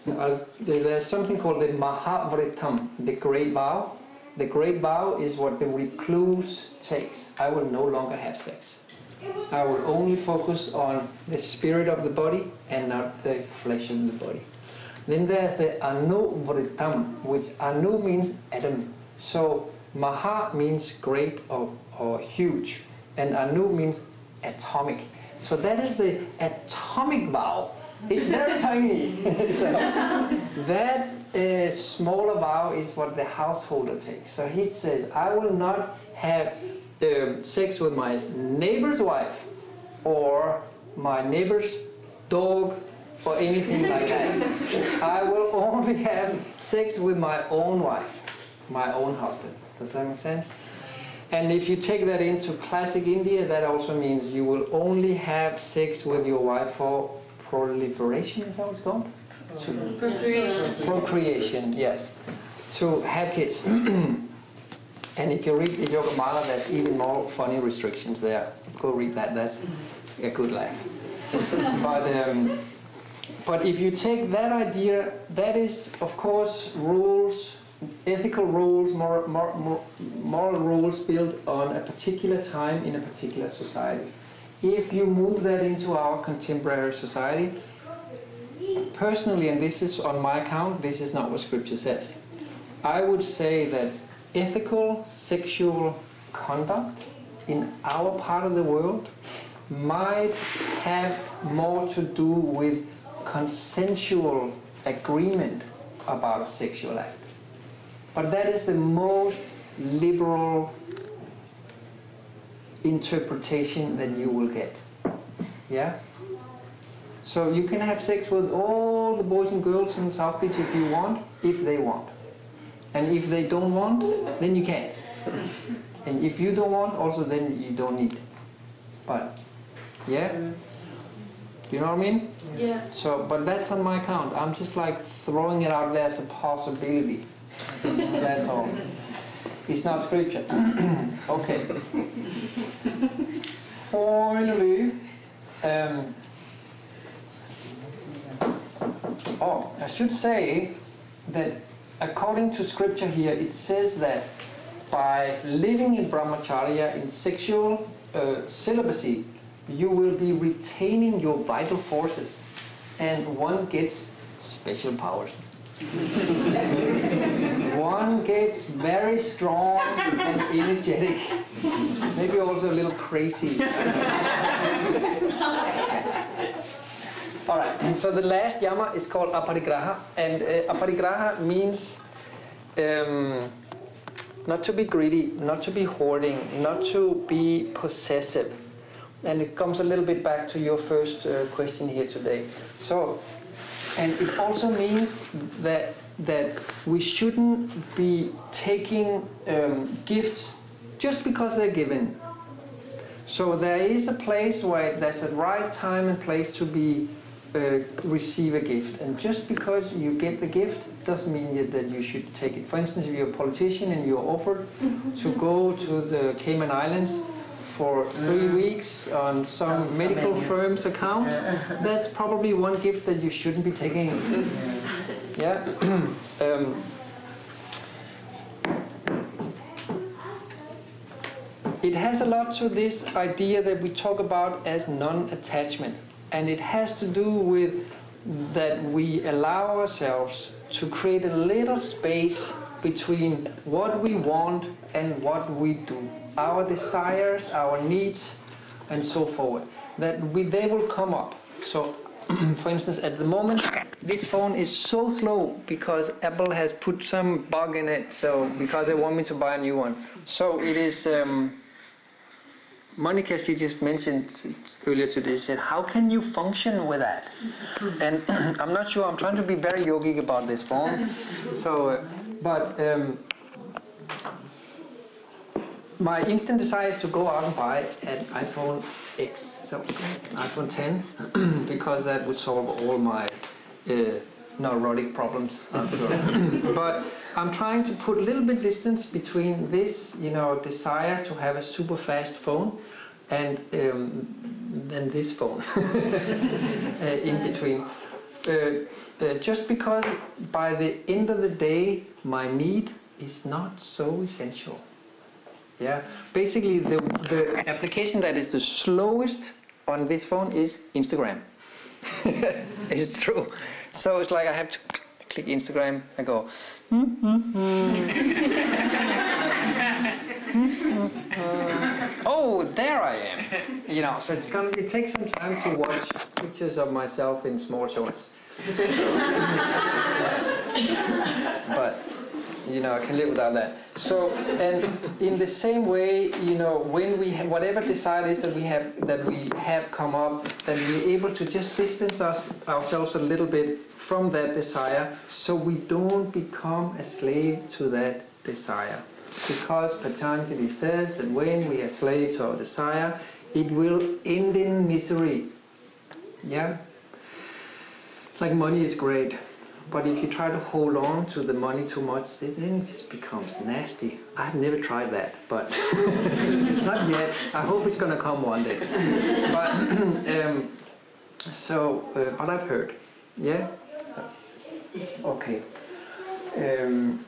Uh, there's something called the Mahavritam, the great vow. The great vow is what the recluse takes. I will no longer have sex. I will only focus on the spirit of the body and not the flesh of the body. Then there's the Anuvritam, which Anu means atom. So Maha means great or, or huge, and Anu means atomic. So that is the atomic vow. It's very tiny. so that uh, smaller vow is what the householder takes. So he says, I will not have um, sex with my neighbor's wife or my neighbor's dog or anything like that. I will only have sex with my own wife. my own husband. Does that make sense? And if you take that into classic India, that also means you will only have sex with your wife for proliferation, is that what it's called? To- Procreation. procreation, yes. To have kids. and if you read the Yoga Mala, there's even more funny restrictions there. Go read that, that's a good laugh. but, um, but if you take that idea, that is, of course, rules, ethical rules, moral, moral, moral rules built on a particular time in a particular society. If you move that into our contemporary society, personally, and this is on my account, this is not what scripture says. I would say that ethical sexual conduct in our part of the world might have more to do with consensual agreement about a sexual act. But that is the most liberal interpretation that you will get. Yeah? So you can have sex with all the boys and girls in South Beach if you want, if they want. And if they don't want, then you can't. And if you don't want, also then you don't need. But, yeah? Do you know what I mean? Yeah. So, but that's on my account. I'm just like throwing it out there as a possibility. That's all. It's not scripture. okay. Finally, um, oh, I should say that according to scripture here, it says that by living in brahmacharya, in sexual uh, celibacy, you will be retaining your vital forces, and one gets special powers. One gets very strong and energetic, maybe also a little crazy. All right, so the last yama is called aparigraha, and uh, aparigraha means um, not to be greedy, not to be hoarding, not to be possessive. And it comes a little bit back to your first uh, question here today. So, and it also means that that we shouldn't be taking um, gifts just because they're given. So there is a place where there's a right time and place to be uh, receive a gift, and just because you get the gift doesn't mean that you should take it. For instance, if you're a politician and you're offered to go to the Cayman Islands for three weeks on some Sounds medical familiar. firm's account, that's probably one gift that you shouldn't be taking. Yeah. um, it has a lot to this idea that we talk about as non-attachment, and it has to do with that we allow ourselves to create a little space between what we want and what we do, our desires, our needs, and so forth. That we they will come up. So, for instance, at the moment, this phone is so slow because Apple has put some bug in it. So because they want me to buy a new one, so it is. Um, Monica, she just mentioned earlier today, she said, How can you function with that? And I'm not sure, I'm trying to be very yogic about this phone. So, uh, but um, my instant desire is to go out and buy an iPhone X, so iPhone 10, because that would solve all my uh, neurotic problems, I'm sure. but I'm trying to put a little bit distance between this, you know, desire to have a super fast phone and um, then this phone uh, in between. Uh, uh, just because by the end of the day, my need is not so essential. Yeah, basically the, the application that is the slowest on this phone is Instagram. it's true. So it's like I have to click Instagram. I go. Mm-hmm. oh, there I am. You know, so it's gonna. It takes some time to watch pictures of myself in small shorts. but you know, I can live without that. So, and in the same way, you know, when we ha- whatever desire is that we have that we have come up, that we're able to just distance us ourselves a little bit from that desire, so we don't become a slave to that desire. Because Patanjali says that when we are slave to our desire, it will end in misery. Yeah? Like money is great, but if you try to hold on to the money too much, then it just becomes nasty. I've never tried that, but not yet. I hope it's gonna come one day. But um, so, uh, but I've heard, yeah. Okay. Um,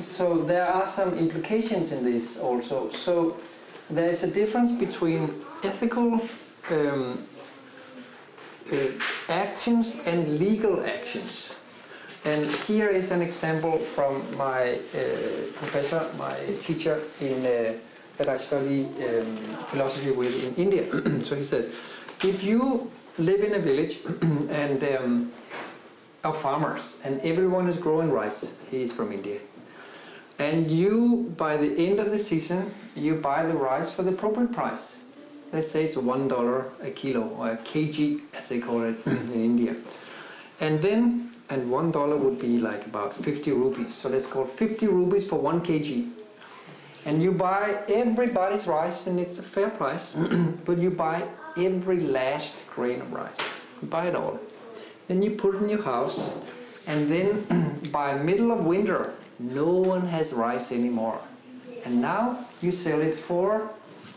so there are some implications in this also. So there is a difference between ethical um, actions and legal actions. And here is an example from my uh, professor, my teacher in uh, that I study um, philosophy with in India. so he said, if you live in a village and um, are farmers and everyone is growing rice, he is from India, and you by the end of the season you buy the rice for the appropriate price let's say it's one dollar a kilo or a kg as they call it in India. And then and one dollar would be like about 50 rupees. So let's call 50 rupees for one kg. And you buy everybody's rice and it's a fair price, but you buy every last grain of rice. You buy it all. Then you put it in your house and then by middle of winter no one has rice anymore. And now you sell it for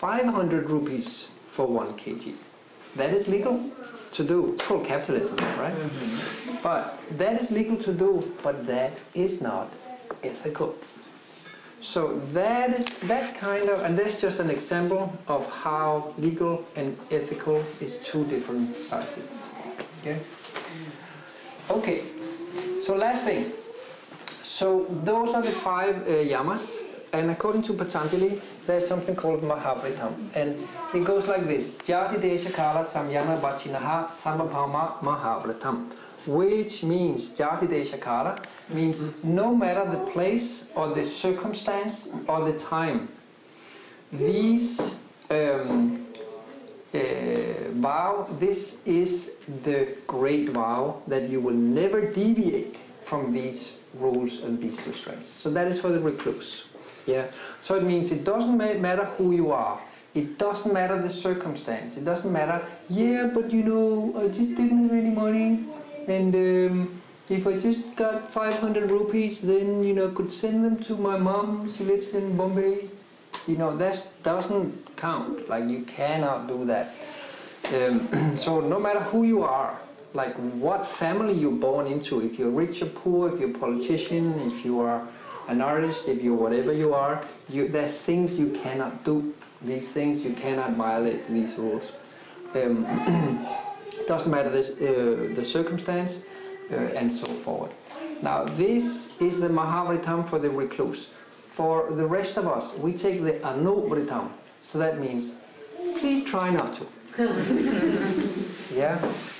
500 rupees for 1 kg. That is legal to do. It's called capitalism, right? Mm-hmm. But that is legal to do, but that is not ethical. So that is that kind of, and that's just an example of how legal and ethical is two different sizes. Okay. Okay. So last thing. So those are the five uh, yamas and according to Patanjali, there's something called Mahavritam. And it goes like this Jati Desha Kala Samaya Anavacchinnah Sarvabhauma. Which means Jati Desha Kala means no matter the place or the circumstance or the time, these um, uh, vow, this is the great vow that you will never deviate from these rules and these restraints. So that is for the recluse. Yeah. So it means it doesn't matter who you are. It doesn't matter the circumstance. It doesn't matter. Yeah, but you know, I just didn't have any money, and um, if I just got 500 rupees, then you know, I could send them to my mom. She lives in Bombay. You know, that doesn't count. Like you cannot do that. Um, so no matter who you are, like what family you're born into, if you're rich or poor, if you're a politician, if you are an artist, if you're whatever you are, you, there's things you cannot do. These things you cannot violate these rules. Um, doesn't matter this, uh, the circumstance uh, and so forward. Now this is the Mahavritam for the recluse. For the rest of us, we take the Anuvritam. So that means, please try not to. yeah?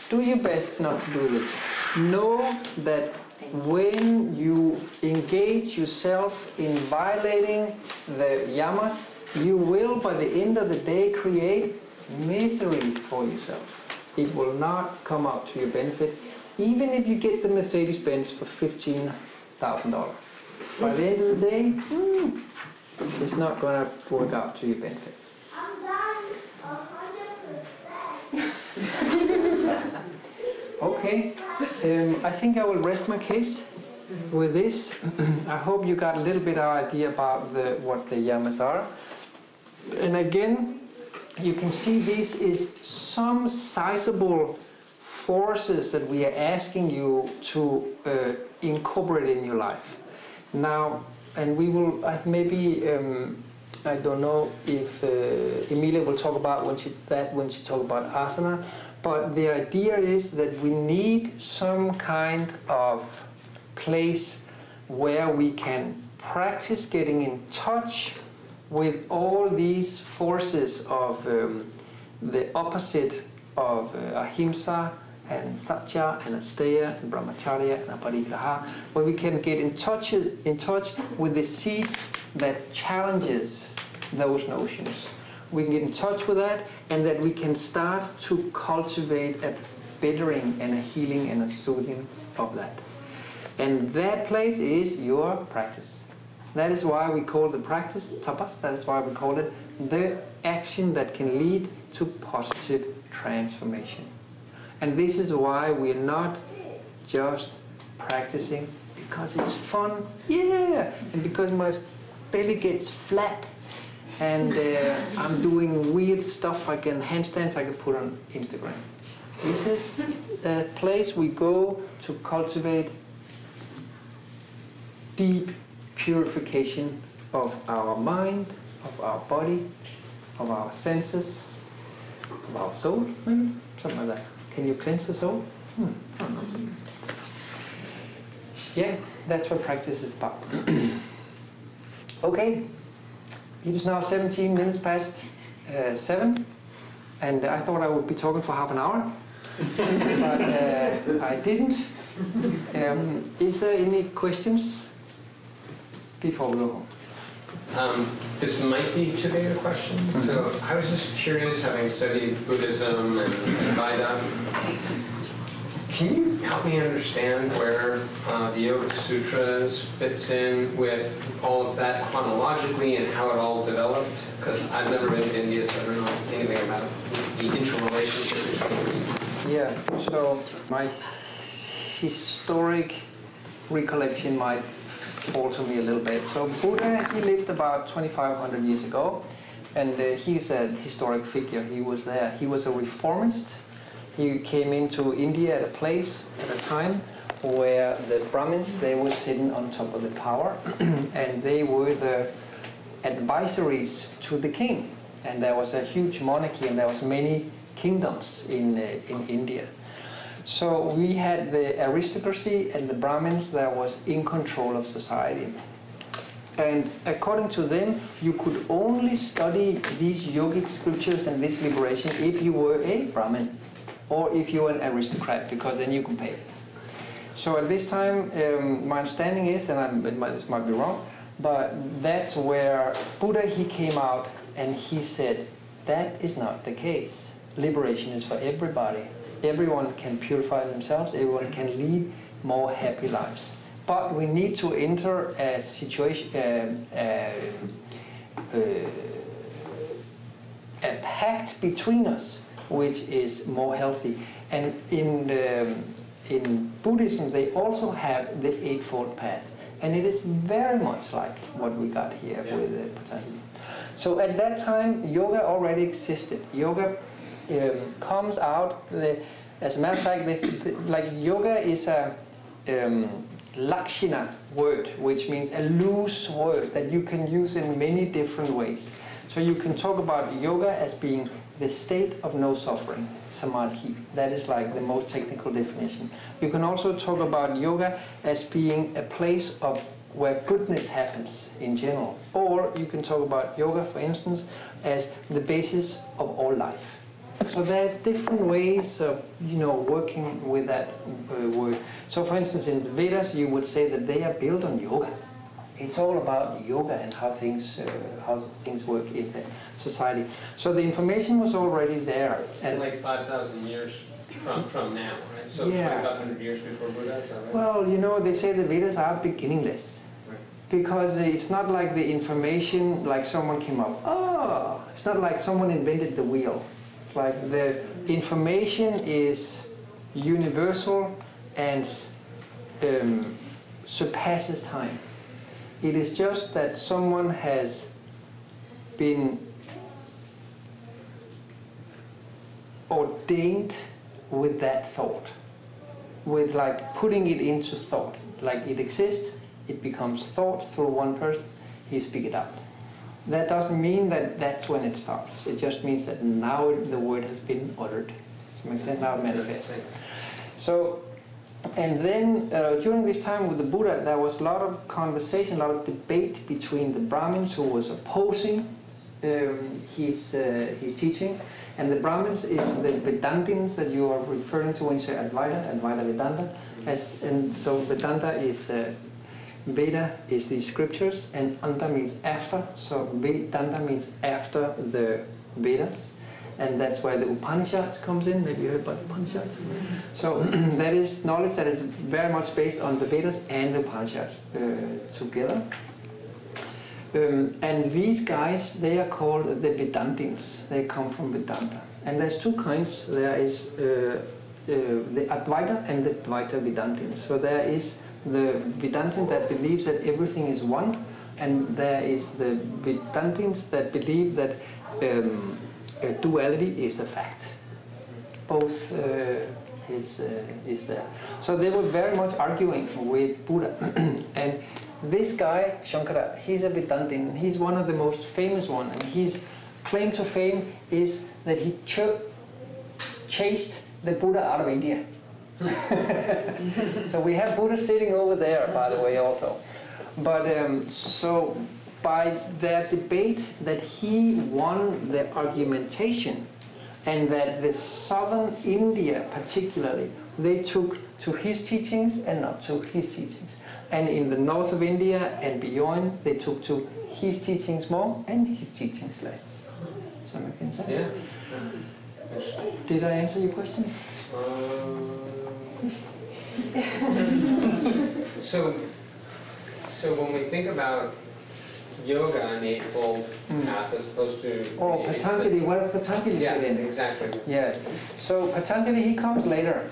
Do your best not to do this. Know that when you engage yourself in violating the yamas, you will, by the end of the day, create misery for yourself. It will not come out to your benefit, even if you get the Mercedes Benz for $15,000. By the end of the day, hmm, it's not going to work out to your benefit. Okay, um, I think I will rest my case with this. I hope you got a little bit of idea about the, what the yamas are. And again, you can see this is some sizable forces that we are asking you to uh, incorporate in your life. Now, and we will uh, maybe um, I don't know if uh, Emilia will talk about when she, that when she talk about asana, but the idea is that we need some kind of place where we can practice getting in touch with all these forces of um, the opposite of uh, ahimsa and satya and asteya and brahmacharya and aparigraha, where we can get in touch, in touch with the seeds that challenges those notions we can get in touch with that, and that we can start to cultivate a bettering and a healing and a soothing of that. And that place is your practice. That is why we call the practice tapas. That is why we call it the action that can lead to positive transformation. And this is why we're not just practicing because it's fun, yeah, and because my belly gets flat and uh, I'm doing weird stuff. I can handstands I can put on Instagram. This is a place we go to cultivate deep purification of our mind, of our body, of our senses, of our soul, maybe something like that. Can you cleanse the soul? Hmm. Yeah, that's what practice is about. okay, it is now 17 minutes past uh, 7, and I thought I would be talking for half an hour, but uh, I didn't. Um, is there any questions before we go home? Um, this might be too big a question. So I was just curious, having studied Buddhism and Advaita, can you help me understand where uh, the Yoga Sutras fits in with all of that chronologically and how it all developed? Because I've never been to India, so I don't know anything about the interrelationship between. Yeah, so my historic recollection might fall to me a little bit. So Buddha, he lived about 2,500 years ago, and uh, he's a historic figure. He was there. He was a reformist. He came into India at a place, at a time, where the Brahmins, they were sitting on top of the power, and they were the advisories to the king. And there was a huge monarchy, and there was many kingdoms in, uh, in India. So we had the aristocracy and the Brahmins that was in control of society. And according to them, you could only study these yogic scriptures and this liberation if you were a Brahmin or if you're an aristocrat, because then you can pay. So at this time, um, my understanding is, and I'm, it might, this might be wrong, but that's where Buddha he came out and he said, that is not the case. Liberation is for everybody everyone can purify themselves, everyone can lead more happy lives. But we need to enter a situation, uh, uh, uh, a pact between us, which is more healthy. And in um, in Buddhism, they also have the Eightfold Path, and it is very much like what we got here Yeah. with uh, Patanjali. So at that time, yoga already existed. Yoga um, comes out. The, as a matter of fact, this like yoga is a um, lakshana word, which means a loose word that you can use in many different ways. So you can talk about yoga as being the state of no suffering, samadhi. That is like the most technical definition. You can also talk about yoga as being a place of where goodness happens in general. Or you can talk about yoga, for instance, as the basis of all life. So there's different ways of you know working with that uh, word. So for instance, in the Vedas, you would say that they are built on yoga. It's all about yoga and how things uh, how things work in the society. So the information was already there, And like 5,000 years from, from now, right? So Yeah. 2,500 years before Buddha, is right? well, you know, they say the Vedas are beginningless. Because it's not like the information, like someone came up, oh, it's not like someone invented the wheel. It's like the information is universal and um, surpasses time. It is just that someone has been ordained with that thought, with like putting it into thought. Like it exists, it becomes thought through one person, he speak it out. That doesn't mean that that's when it stops. It just means that now the word has been uttered. Does it make sense? Now it manifests. So, and then uh, during this time with the Buddha, there was a lot of conversation, a lot of debate between the Brahmins who was opposing um, his uh, his teachings, and the Brahmins is the Vedantins that you are referring to when you say Advaita, Advaita Vedanta, as, and so Vedanta is. Uh, Veda is the scriptures, and Anta means after. So Vedanta means after the Vedas, and that's where the Upanishads comes in. Maybe you heard about Upanishads. So that is knowledge that is very much based on the Vedas and the Upanishads uh, together. Um, and these guys, they are called the Vedantins. They come from Vedanta. And there's two kinds. There is uh, uh, the Advaita and the Dvaita Vedantin. So there is the Vedantin that believes that everything is one, and there is the Vedantins that believe that um, duality is a fact. Both uh, is, uh, is there. So they were very much arguing with Buddha. and this guy, Shankara, he's a Vedantin. He's one of the most famous one. And his claim to fame is that he ch- chased the Buddha out of India. so we have Buddha sitting over there, by the way, also. But um, so by their debate that he won the argumentation and that the southern India particularly, they took to his teachings and not to his teachings. And in the north of India and beyond, they took to his teachings more and his teachings less. Does that make sense? Yeah. Did I answer your question? Um, so, so when we think about yoga and the eightfold Mm. path as opposed to Oh, Patanjali, what does Patanjali Yeah, fit in? exactly. Yes. So Patanjali, he comes later.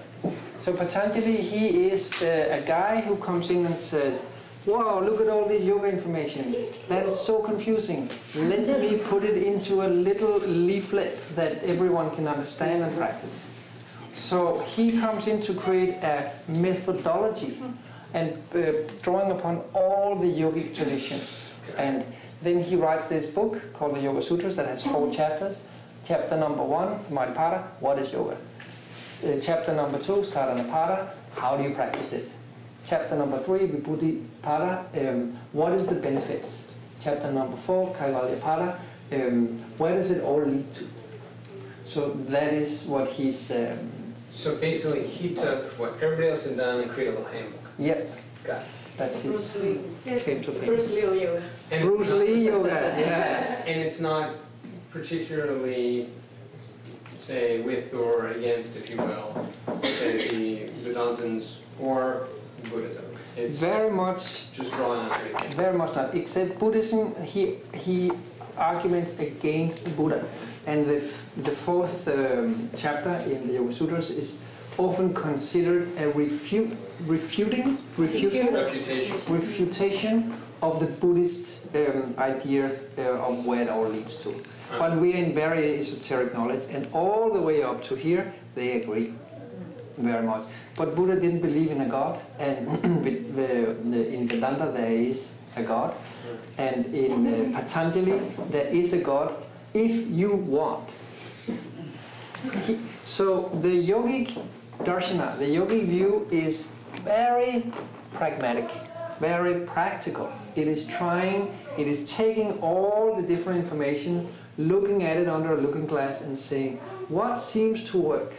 So Patanjali, he is uh, a guy who comes in and says, Wow, look at all this yoga information. That is so confusing. Let me put it into a little leaflet that everyone can understand and practice. So he comes in to create a methodology and uh, drawing upon all the yogic traditions. And then he writes this book called the Yoga Sutras that has four chapters. Chapter number one, Samadhipada, what is yoga? Uh, chapter number two, Sadhanapada, how do you practice it? Chapter number three, Vibhutipada, um, what is the benefits? Chapter number four, Kaivalyapada, um, where does it all lead to? So that is what he's, um, So basically, he took what everybody else had done and created a little handbook. yep, Got it. That's Bruce his Lee. claim to fame. Bruce Lee yoga. And Bruce Lee yoga, yes. And it's not particularly, say, with or against, if you will, say the Vedantins or Buddhism. It's Very much just drawing on everything. Very much not. Except Buddhism, he he arguments against Buddha, and the f- the fourth um, chapter in the Yoga Sutras is often considered a refute, refuting, refuting, Refutation. refutation of the Buddhist um, idea uh, of where it all leads to. But we are in very esoteric knowledge, and all the way up to here, they agree very much. But Buddha didn't believe in a god, and with the, the, in Vedanta there is a god, and in uh, Patanjali there is a god if you want. He- so the yogic darshana, the yogic view is very pragmatic, very practical. It is trying, it is taking all the different information, looking at it under a looking glass and saying, what seems to work?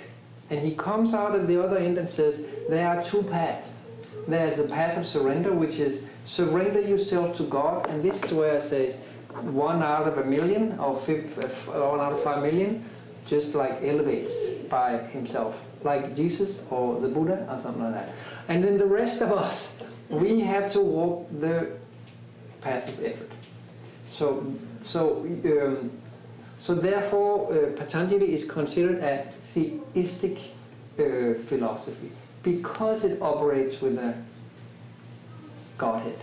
And he comes out at the other end and says, there are two paths. There's the path of surrender, which is surrender yourself to God, and this is where it says one out of a million or one out of five million just like elevates by himself, like Jesus or the Buddha or something like that. And then the rest of us, we have to walk the path of effort. So, so, um, so therefore, uh, Patanjali is considered a theistic uh, philosophy because it operates with a Godhead,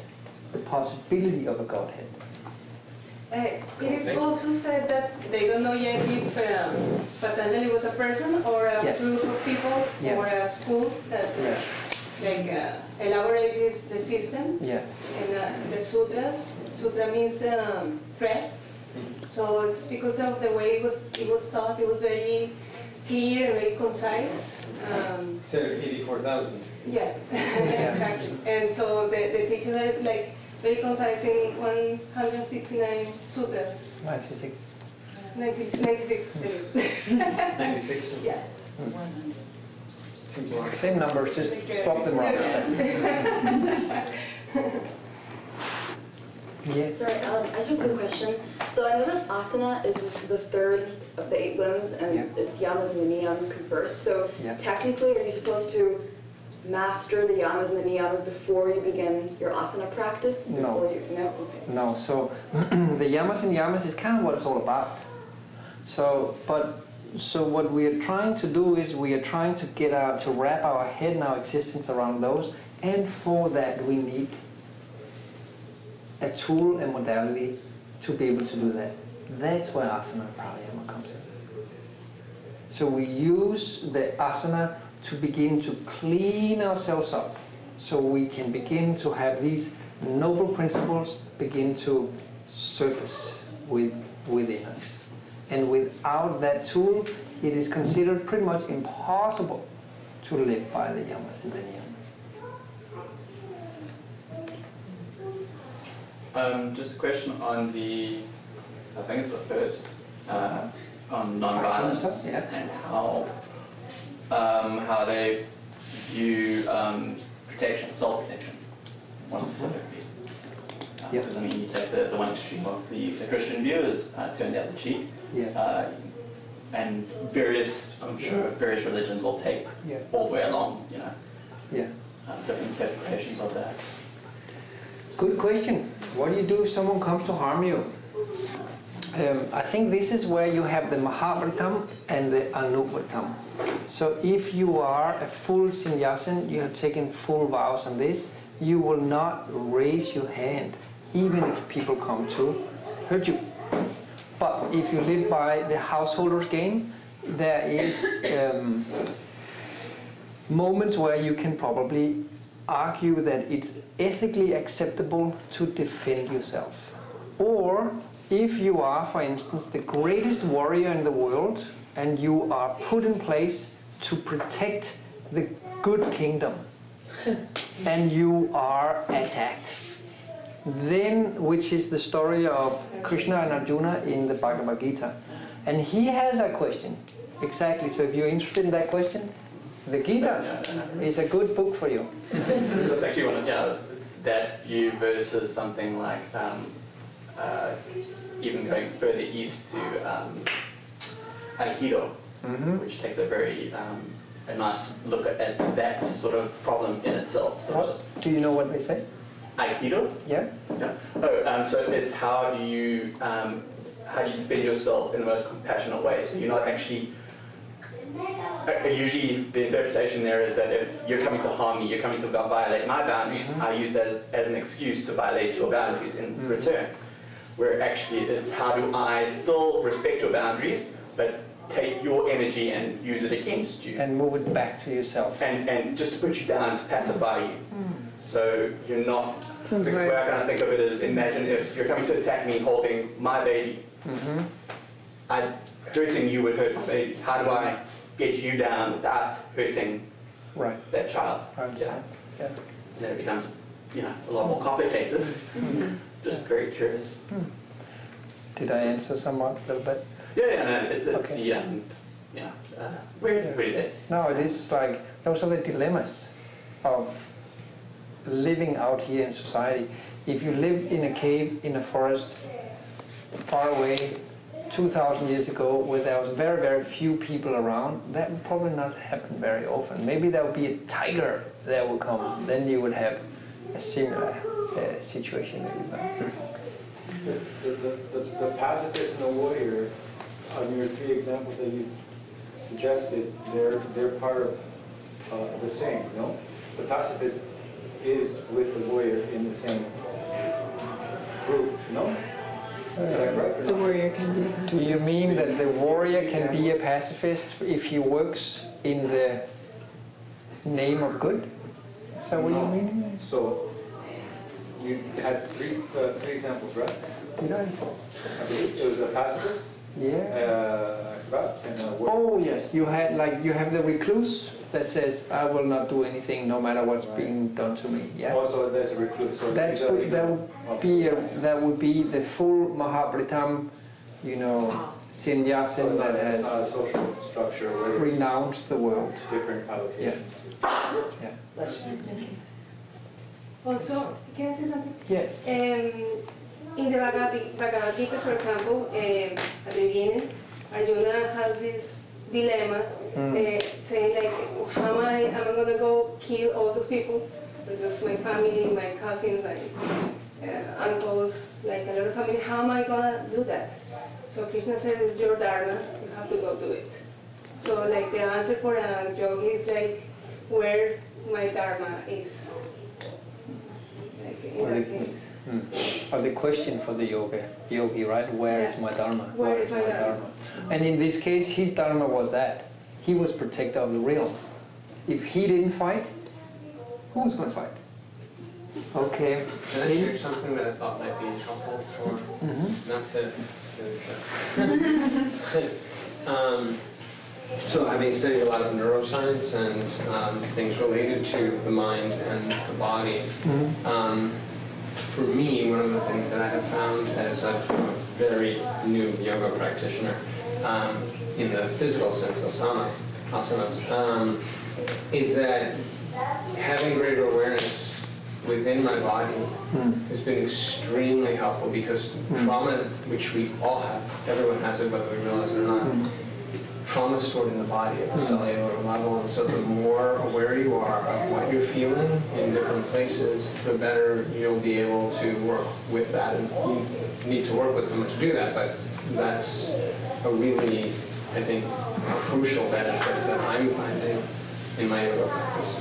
the possibility of a Godhead. Uh, it is also said that they don't know yet if um, Patanjali was a person or a Yes. group of people Yes. or a school that Yes, like uh, elaborate this the system. yes. And uh, the sutras, sutra means um, thread. So it's because of the way it was it was taught. It was very clear very concise. Um, Instead of 84,000. yeah, exactly. And so the, the teachings are like very concise in 169 sutras. 96. 96, 96 96. yeah. Seems a. Same numbers, just swap them around. Yes. Sorry, um, I just have a quick question. So I know that asana is the third of the eight limbs, and Yeah. it's yamas and the niyamas come first. So Yeah. technically, are you supposed to master the yamas and the niyamas before you begin your asana practice? No. You, no? Okay. No, so the yamas and yamas is kind of what it's all about. So, but so what we are trying to do is we are trying to get our to wrap our head and our existence around those, and for that we need a tool and modality to be able to do that. That's where asana and pranayama comes in. So we use the asana to begin to clean ourselves up, so we can begin to have these noble principles begin to surface with, within us. And without that tool, it is considered pretty much impossible to live by the yamas and the niyamas. Um, just a question on the, I think it's the first, uh, on non-violence Yeah. and how, um, how they view um, protection, self-protection, more specifically. Yeah. Because I mean, you take the, the one extreme of the, the Christian view is uh, turn the other cheek, Yeah. uh, and various, I'm sure, various religions will take Yeah. all the way along, you know, Yeah. uh, different interpretations of that. Good question. What do you do if someone comes to harm you? Um, I think this is where you have the Mahavratam and the Anuvratam. So if you are a full sannyasin, you have taken full vows on this, you will not raise your hand, even if people come to hurt you. But if you live by the householder's game, there is um, moments where you can probably argue that it's ethically acceptable to defend yourself. Or if you are, for instance, the greatest warrior in the world and you are put in place to protect the good kingdom and you are attacked, then, which is the story of Krishna and Arjuna in the Bhagavad Gita. And he has a question. Exactly. So if you're interested in that question, the Gita is a good book for you. That's actually one of, yeah, it's that view versus something like, um, uh, even going further east to um, Aikido, Mhm. which takes a very, um, a nice look at, at that sort of problem in itself. So What? just Do you know what they say? Aikido? Yeah? Yeah. Oh, um, so it's how do you, um, how do you defend yourself in the most compassionate way? So you're not actually uh, Usually, the interpretation there is that if you're coming to harm me, you're coming to violate my boundaries, I use that as, as an excuse to violate your boundaries in Mhm. return. Where actually, it's how do I still respect your boundaries, but take your energy and use it against you, And move it back to yourself. and and just to put you down to pacify you. So you're not. Sounds the right. way I kind of think of it is, imagine if you're coming to attack me holding my baby, hmm I, hurting you would hurt my baby. How do I get you down without hurting Right. that child? I understand. Yeah. And then it becomes, you know, a lot more complicated. Just very curious. Did I answer somewhat a little bit? Yeah, yeah, no, it's, it's Okay. the, um, you know, uh, where, where it is. No, it is like those are the dilemmas of living out here in society. If you live in a cave in a forest far away 2,000 years ago where there was very, very few people around, that would probably not happen very often. Maybe there would be a tiger that would come, then you would have a similar uh, situation maybe. But, The, the, the, the pacifist and the warrior, on your three examples that you suggested, they're, they're part of uh, the same, no? The pacifist is with the warrior in the same group, no? Is that correct? or The warrior can be a Do you mean that the warrior can be a pacifist if he works in the name of good? Is that what you mean? So, you had three, uh, three examples, right? Did I? I believe it was a pacifist, Yeah. uh, and a. Oh yes, you had like you have the recluse that says I will not do anything no matter what's being done to me. Yeah. Also, there's a recluse. so That's these what, that examples. would be a, that would be the full Mahavratam, you know, So sannyasin it's not, that it's not a has social structure where renounced the world. different allocations. Yeah. Also, can I say something? Yes. Um, in the Bhagavad Gita, for example, um, at the beginning, Arjuna has this dilemma, uh, saying like, how am I, am I gonna go kill all those people? Because my family, my cousins, my uh, uncles, like a lot of family, how am I gonna do that? So Krishna says, it's your dharma, you have to go do it. So like the answer for a yogi is like where my dharma is. Like Or the- case. Mm. Or the question for the yoga, yogi, right? Where is Yeah. my dharma? Where is my dharma? And in this case, his dharma was that he was protector of the realm. If he didn't fight, who was going to fight? Okay. Can I share something that I thought might be helpful for, Mhm. not to, to um, so having studied a lot of neuroscience and um, things related to the mind and the body, Mhm. um, for me, one of the things that I have found as a very new yoga practitioner, um, in the physical sense, asanas, asanas, um, is that having greater awareness within my body Mm. has been extremely helpful because trauma, which we all have, everyone has it whether we realize it or not, trauma stored in the body at the cellular level, and so the more aware you are of what you're feeling in different places, the better you'll be able to work with that. And you need to work with someone to do that, but that's a really, I think, crucial benefit that I'm finding in my yoga practice.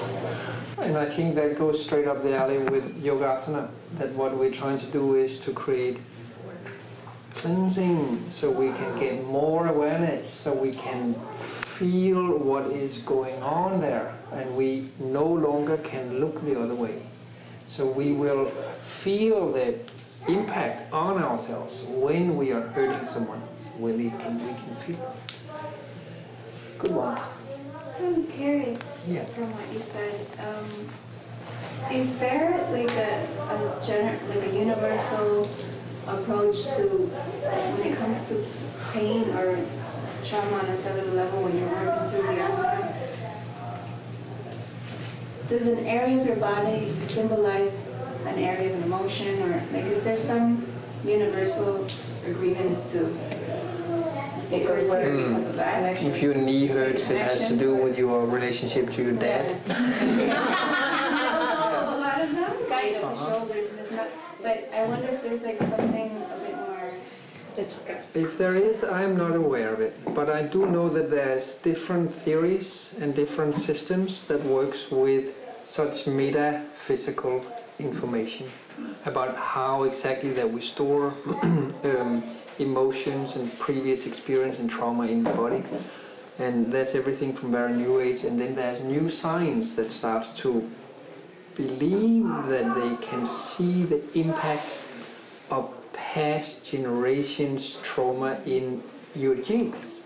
And I think that goes straight up the alley with Yogasana, that what we're trying to do is to create cleansing so we can get more awareness, so we can feel what is going on there, and we no longer can look the other way. So we will feel the impact on ourselves when we are hurting someone, when we can, we can feel it. Good one. I'm curious Yeah. from what you said. Um, is there like a, a gener- like a universal approach to when it comes to pain or trauma on a cellular level when you're working through the asana? Does an area of your body symbolize an area of an emotion or like is there some universal agreement as to it hurts here Mm. because of that? If your knee hurts, it has to do with your relationship to your dad. a lot of them right up the shoulders and it's not, but I wonder if there's like something a bit more. If there is, I'm not aware of it, but I do know that there's different theories and different systems that works with such metaphysical information about how exactly that we store um, emotions and previous experience and trauma in the body. And there's everything from very new age, and then there's new science that starts to believe that they can see the impact of past generations' trauma in your genes.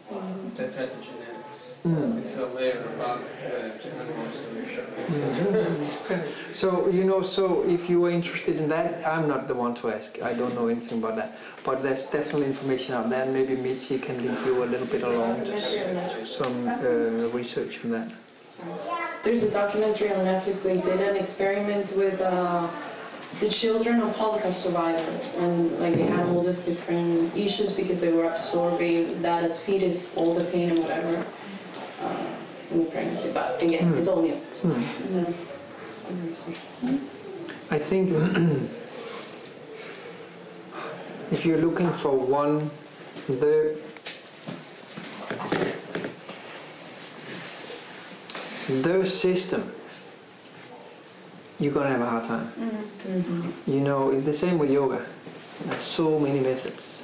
That's epigenetics. Mm. It's the layer above the animals that you're So, you know, so if you are interested in that, I'm not the one to ask. I don't know anything about that. But there's definitely information out there. Maybe Michi can link you a little bit along to some uh, research on that. There's a documentary on Netflix. They did an experiment with uh, the children of Holocaust survivors, and like they had all these different issues because they were absorbing that as fetus, all the pain and whatever uh, in the pregnancy. But again, Hmm. it's all new. So, no, I'm. I think if you're looking for one, the the system, you're gonna have a hard time. You know, the same with yoga. There's so many methods.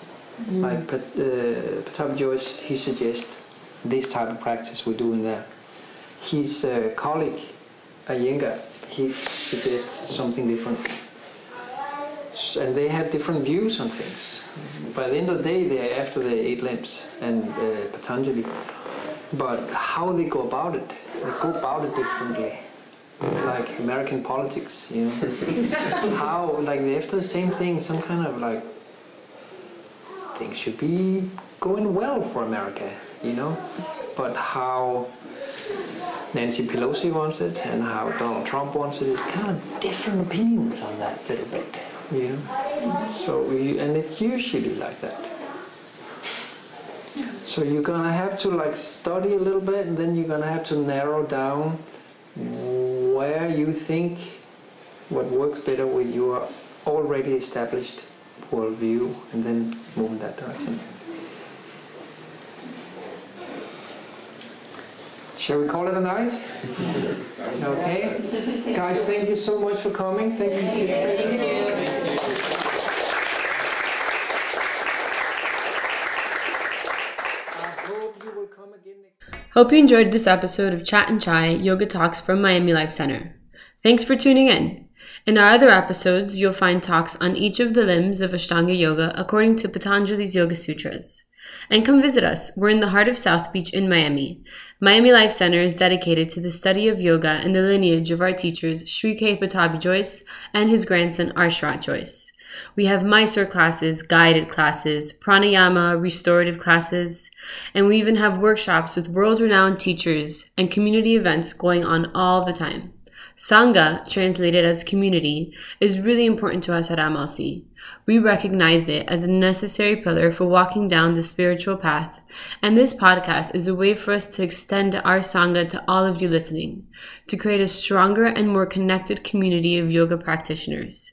Like Pat, uh, Jois, he suggests this type of practice we're doing there. His uh, colleague, Iyengar, he suggests something different. And they have different views on things. By the end of the day, they're after the eight limbs and uh, Patanjali. But how they go about it, they go about it differently. It's like American politics, you know. how, like, they're after the same thing, some kind of like things should be going well for America, you know. But how Nancy Pelosi wants it and how Donald Trump wants it is kind of different opinions on that little bit, you know. So we, and it's usually like that. So you're gonna have to like study a little bit, and then you're gonna have to narrow down where you think what works better with your already established worldview, and then move in that direction. Shall we call it a night? Okay. Guys, thank you so much for coming. Thank you for participating. I hope you will come again next Hope you enjoyed this episode of Chat and Chai Yoga Talks from Miami Life Center. Thanks for tuning in. In our other episodes, you'll find talks on each of the limbs of Ashtanga Yoga according to Patanjali's Yoga Sutras. And come visit us. We're in the heart of South Beach in Miami. Miami Life Center is dedicated to the study of yoga and the lineage of our teachers Sri K. Pattabhi Jois and his grandson R. Sharath Jois. We have Mysore classes, guided classes, pranayama, restorative classes, and we even have workshops with world renowned teachers and community events going on all the time. Sangha, translated as community, is really important to us at MLC. We recognize it as a necessary pillar for walking down the spiritual path, and this podcast is a way for us to extend our Sangha to all of you listening, to create a stronger and more connected community of yoga practitioners.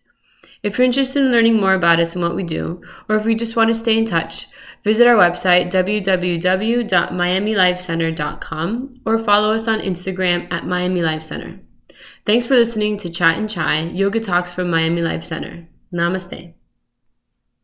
If you're interested in learning more about us and what we do, or if you just want to stay in touch, visit our website www.miamilifecenter.com or follow us on Instagram at Miami Life Center. Thanks for listening to Chat and Chai Yoga Talks from Miami Life Center. Namaste.